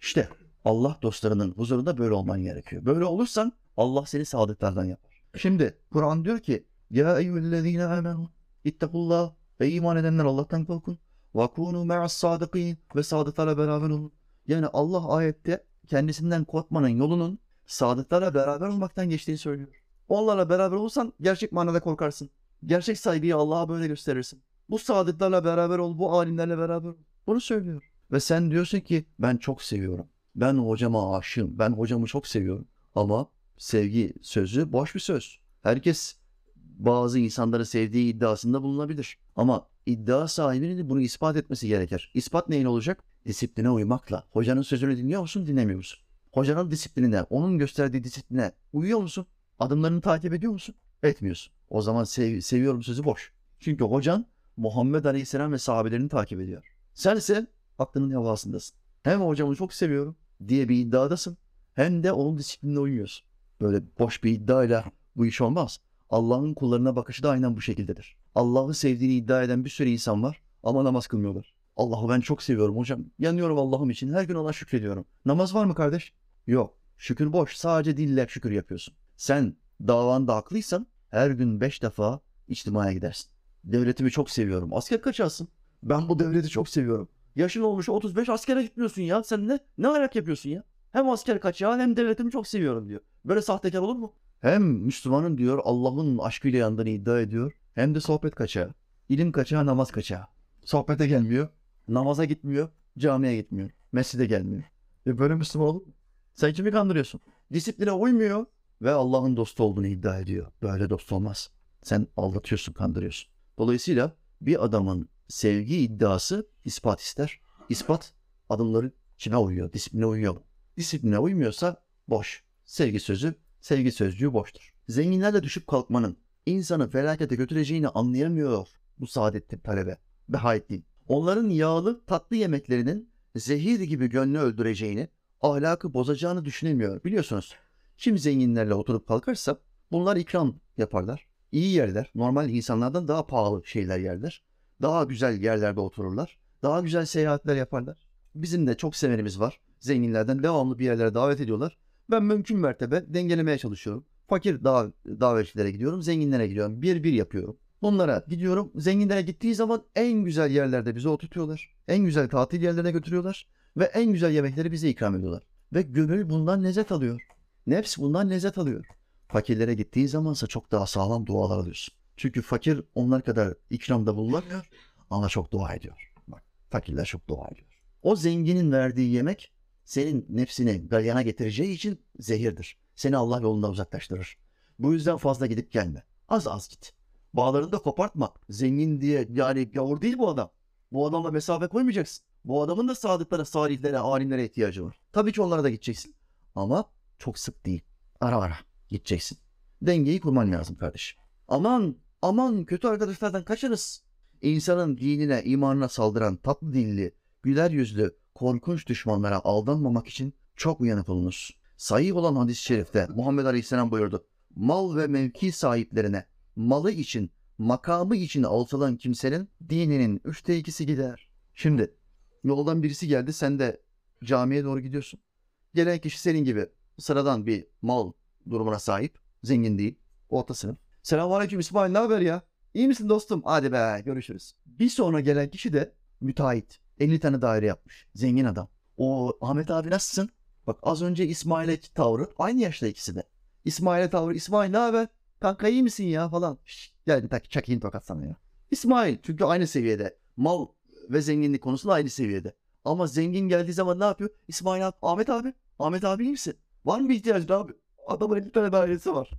İşte Allah dostlarının huzurunda böyle olman gerekiyor. Böyle olursan Allah seni saadetlerden yapar. Şimdi Kur'an diyor ki Ya eyyühellezine amenu ittakullah ve iman edenler Allah'tan korkun. Ve kunu me'as sadıkîn ve sadıklarla beraber olun. Yani Allah ayette kendisinden korkmanın yolunun sadıklarla beraber olmaktan geçtiğini söylüyor. Onlarla beraber olursan gerçek manada korkarsın. Gerçek saygıyı Allah'a böyle gösterirsin. Bu sadıklarla beraber ol, bu alimlerle beraber ol. Bunu söylüyor. Ve sen diyorsun ki ben çok seviyorum. Ben hocama aşığım. Ben hocamı çok seviyorum. Ama sevgi sözü boş bir söz. Herkes bazı insanları sevdiği iddiasında bulunabilir. Ama iddia sahibinin bunu ispat etmesi gerekir. İspat neyin olacak? Disipline uymakla. Hocanın sözünü dinliyor musun, dinlemiyor musun? Hocanın disiplinine, onun gösterdiği disipline uyuyor musun? Adımlarını takip ediyor musun? Etmiyorsun. O zaman sev- seviyorum sözü boş. Çünkü hocan Muhammed Aleyhisselam ve sahabelerini takip ediyor. Sen ise aklının havasındasın. Hem hocamı çok seviyorum diye bir iddiadasın hem de onun disiplinine uyuyorsun. Böyle boş bir iddiayla bu iş olmaz. Allah'ın kullarına bakışı da aynen bu şekildedir. Allah'ı sevdiğini iddia eden bir sürü insan var ama namaz kılmıyorlar. Allah'ı ben çok seviyorum hocam. Yanıyorum Allah'ım için. Her gün ona şükrediyorum. Namaz var mı kardeş? Yok. Şükür boş. Sadece dille şükür yapıyorsun. Sen davanda haklıysan her gün beş defa içtimaya gidersin. Devletimi çok seviyorum. Asker kaçarsın. Ben bu devleti çok seviyorum. Yaşın olmuş 35 askere gitmiyorsun ya. Sen ne ne ayak yapıyorsun ya? Hem asker kaçağı hem devletimi çok seviyorum diyor. Böyle sahtekar olur mu? Hem Müslümanın diyor Allah'ın aşkıyla yandığını iddia ediyor. Hem de sohbet kaçağı. İlim kaçağı, namaz kaçağı. Sohbete gelmiyor. Namaza gitmiyor. Camiye gitmiyor. Mescide gelmiyor. E böyle Müslüman olur mu? Sen kimi kandırıyorsun? Disipline uymuyor ve Allah'ın dostu olduğunu iddia ediyor. Böyle dost olmaz. Sen aldatıyorsun, kandırıyorsun. Dolayısıyla bir adamın sevgi iddiası ispat ister. İspat adımları kime uyuyor, disipline uyuyor? Disipline uymuyorsa boş. Sevgi sözü, sevgi sözcüğü boştur. Zenginlerle düşüp kalkmanın insanı felakete götüreceğini anlayamıyor bu saadetli talebe. Behaettin. Onların yağlı tatlı yemeklerinin zehir gibi gönlü öldüreceğini, ahlakı bozacağını düşünemiyor. Biliyorsunuz kim zenginlerle oturup kalkarsa bunlar ikram yaparlar. İyi yerler, normal insanlardan daha pahalı şeyler yerler. Daha güzel yerlerde otururlar. Daha güzel seyahatler yaparlar. Bizim de çok severimiz var. Zenginlerden devamlı bir yerlere davet ediyorlar. Ben mümkün mertebe dengelemeye çalışıyorum. Fakir dav davetçilere gidiyorum, zenginlere gidiyorum. Bir bir yapıyorum. Bunlara gidiyorum. Zenginlere gittiği zaman en güzel yerlerde bizi oturtuyorlar. En güzel tatil yerlerine götürüyorlar. Ve en güzel yemekleri bize ikram ediyorlar. Ve gönül bundan lezzet alıyor. Nefs bundan lezzet alıyor. Fakirlere gittiği zamansa çok daha sağlam dualar alıyorsun. Çünkü fakir onlar kadar ikramda bulunamıyor ama çok dua ediyor. Bak fakirler çok dua ediyor. O zenginin verdiği yemek senin nefsini galyana getireceği için zehirdir. Seni Allah yolundan uzaklaştırır. Bu yüzden fazla gidip gelme. Az az git. Bağlarını da kopartma. Zengin diye yani gavur değil bu adam. Bu adamla mesafe koymayacaksın. Bu adamın da sadıklara, salihlere, alimlere ihtiyacı var. Tabii ki onlara da gideceksin. Ama çok sık değil. Ara ara gideceksin. Dengeyi kurman lazım kardeşim. Aman aman kötü arkadaşlardan kaçınız. İnsanın dinine, imanına saldıran tatlı dilli, güler yüzlü, korkunç düşmanlara aldanmamak için çok uyanık olunuz. Sahih olan hadis-i şerifte Muhammed Aleyhisselam buyurdu. Mal ve mevki sahiplerine malı için, makamı için altılan kimsenin dininin üçte ikisi gider. Şimdi yoldan birisi geldi sen de camiye doğru gidiyorsun. Gelen kişi senin gibi sıradan bir mal durumuna sahip. Zengin değil. Orta sınıf. Selamünaleyküm İsmail ne haber ya? İyi misin dostum? Hadi be görüşürüz. Bir sonra gelen kişi de müteahhit. 50 tane daire yapmış. Zengin adam. O Ahmet abi nasılsın? Bak az önce İsmail'e tavrı aynı yaşta ikisi de. İsmail'e tavrı İsmail ne haber? Kanka iyi misin ya falan. Şşş, gel tak çakayım tokat sana ya. İsmail çünkü aynı seviyede. Mal ve zenginlik konusunda aynı seviyede. Ama zengin geldiği zaman ne yapıyor? İsmail abi, Ahmet abi, Ahmet abi iyi misin? Var mı bir ihtiyacın abi? Adamın 50 tane dairesi var.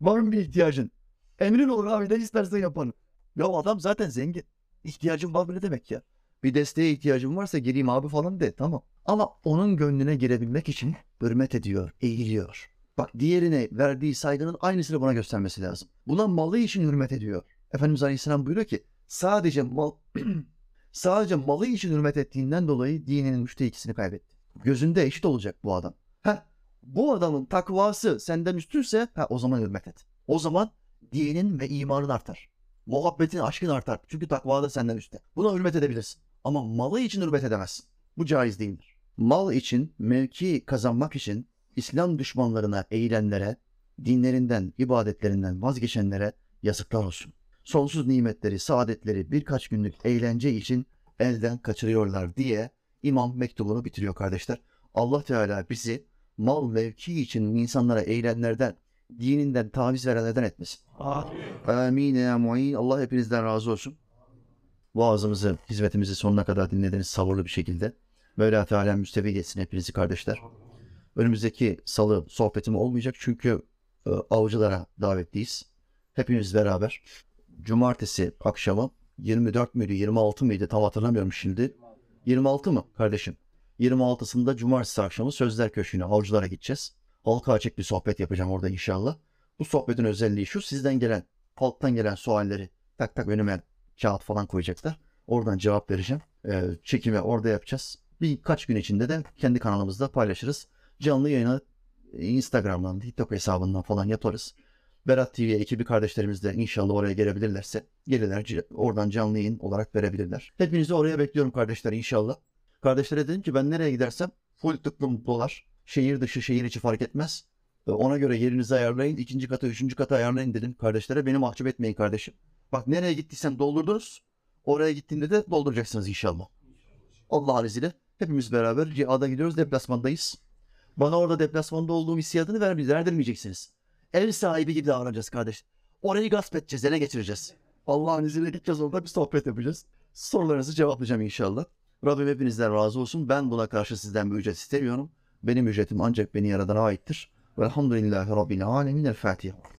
Var mı bir ihtiyacın? Emrin olur abi ne istersen yaparım. Ya adam zaten zengin. İhtiyacın var mı ne demek ya? Bir desteğe ihtiyacın varsa gireyim abi falan de tamam. Ama onun gönlüne girebilmek için hürmet ediyor, eğiliyor. Bak diğerine verdiği saygının aynısını buna göstermesi lazım. Buna malı için hürmet ediyor. Efendimiz Aleyhisselam buyuruyor ki sadece mal sadece malı için hürmet ettiğinden dolayı dininin üçte ikisini kaybetti. Gözünde eşit olacak bu adam. Heh, bu adamın takvası senden üstünse ha, o zaman hürmet et. O zaman dinin ve imanın artar. Muhabbetin, aşkın artar. Çünkü takva da senden üstte. Buna hürmet edebilirsin. Ama malı için hürmet edemezsin. Bu caiz değildir. Mal için, mevki kazanmak için İslam düşmanlarına eğilenlere, dinlerinden, ibadetlerinden vazgeçenlere yazıklar olsun. Sonsuz nimetleri, saadetleri birkaç günlük eğlence için elden kaçırıyorlar diye imam mektubunu bitiriyor kardeşler. Allah Teala bizi mal mevki için insanlara eğilenlerden, dininden taviz verenlerden etmesin. Amin ya muin. Allah hepinizden razı olsun. Vaazımızı, hizmetimizi sonuna kadar dinlediniz sabırlı bir şekilde. Mevla Teala müstefid etsin hepinizi kardeşler. Önümüzdeki salı sohbetim olmayacak çünkü e, avcılara davetliyiz. Hepimiz beraber. Cumartesi akşamı 24 müydü 26 mıydı tam hatırlamıyorum şimdi. 26 mı kardeşim? 26'sında cumartesi akşamı Sözler Köşkü'ne avcılara gideceğiz. Halka açık bir sohbet yapacağım orada inşallah. Bu sohbetin özelliği şu sizden gelen, halktan gelen sualleri tak tak önüme kağıt falan koyacaklar. Oradan cevap vereceğim. Ee, çekimi orada yapacağız. Birkaç gün içinde de kendi kanalımızda paylaşırız. Canlı yayını Instagram'dan, TikTok hesabından falan yaparız. Berat TV ekibi kardeşlerimiz de inşallah oraya gelebilirlerse gelirler oradan canlı yayın olarak verebilirler. Hepinizi oraya bekliyorum kardeşler inşallah. Kardeşlere dedim ki ben nereye gidersem full tıklım dolar. Şehir dışı şehir içi fark etmez. Ee, Ona göre yerinizi ayarlayın. ikinci kata, üçüncü kata ayarlayın dedim kardeşlere. Beni mahcup etmeyin kardeşim. Bak nereye gittiysem doldurdunuz. Oraya gittiğinde de dolduracaksınız inşallah. Allah'ın izniyle hepimiz beraber cihada gidiyoruz. Deplasmandayız. Bana orada deplasmanda olduğum hissiyatını. Verdirmeyeceksiniz. Ev sahibi gibi davranacağız kardeş. Orayı gasp edeceğiz, ele geçireceğiz. Allah'ın izniyle gideceğiz orada bir sohbet yapacağız. Sorularınızı cevaplayacağım inşallah. Rabbim hepinizden razı olsun. Ben buna karşı sizden bir ücret istemiyorum. Benim ücretim ancak beni yaradana aittir. Velhamdülillahi Rabbil Alemin. El Fatiha.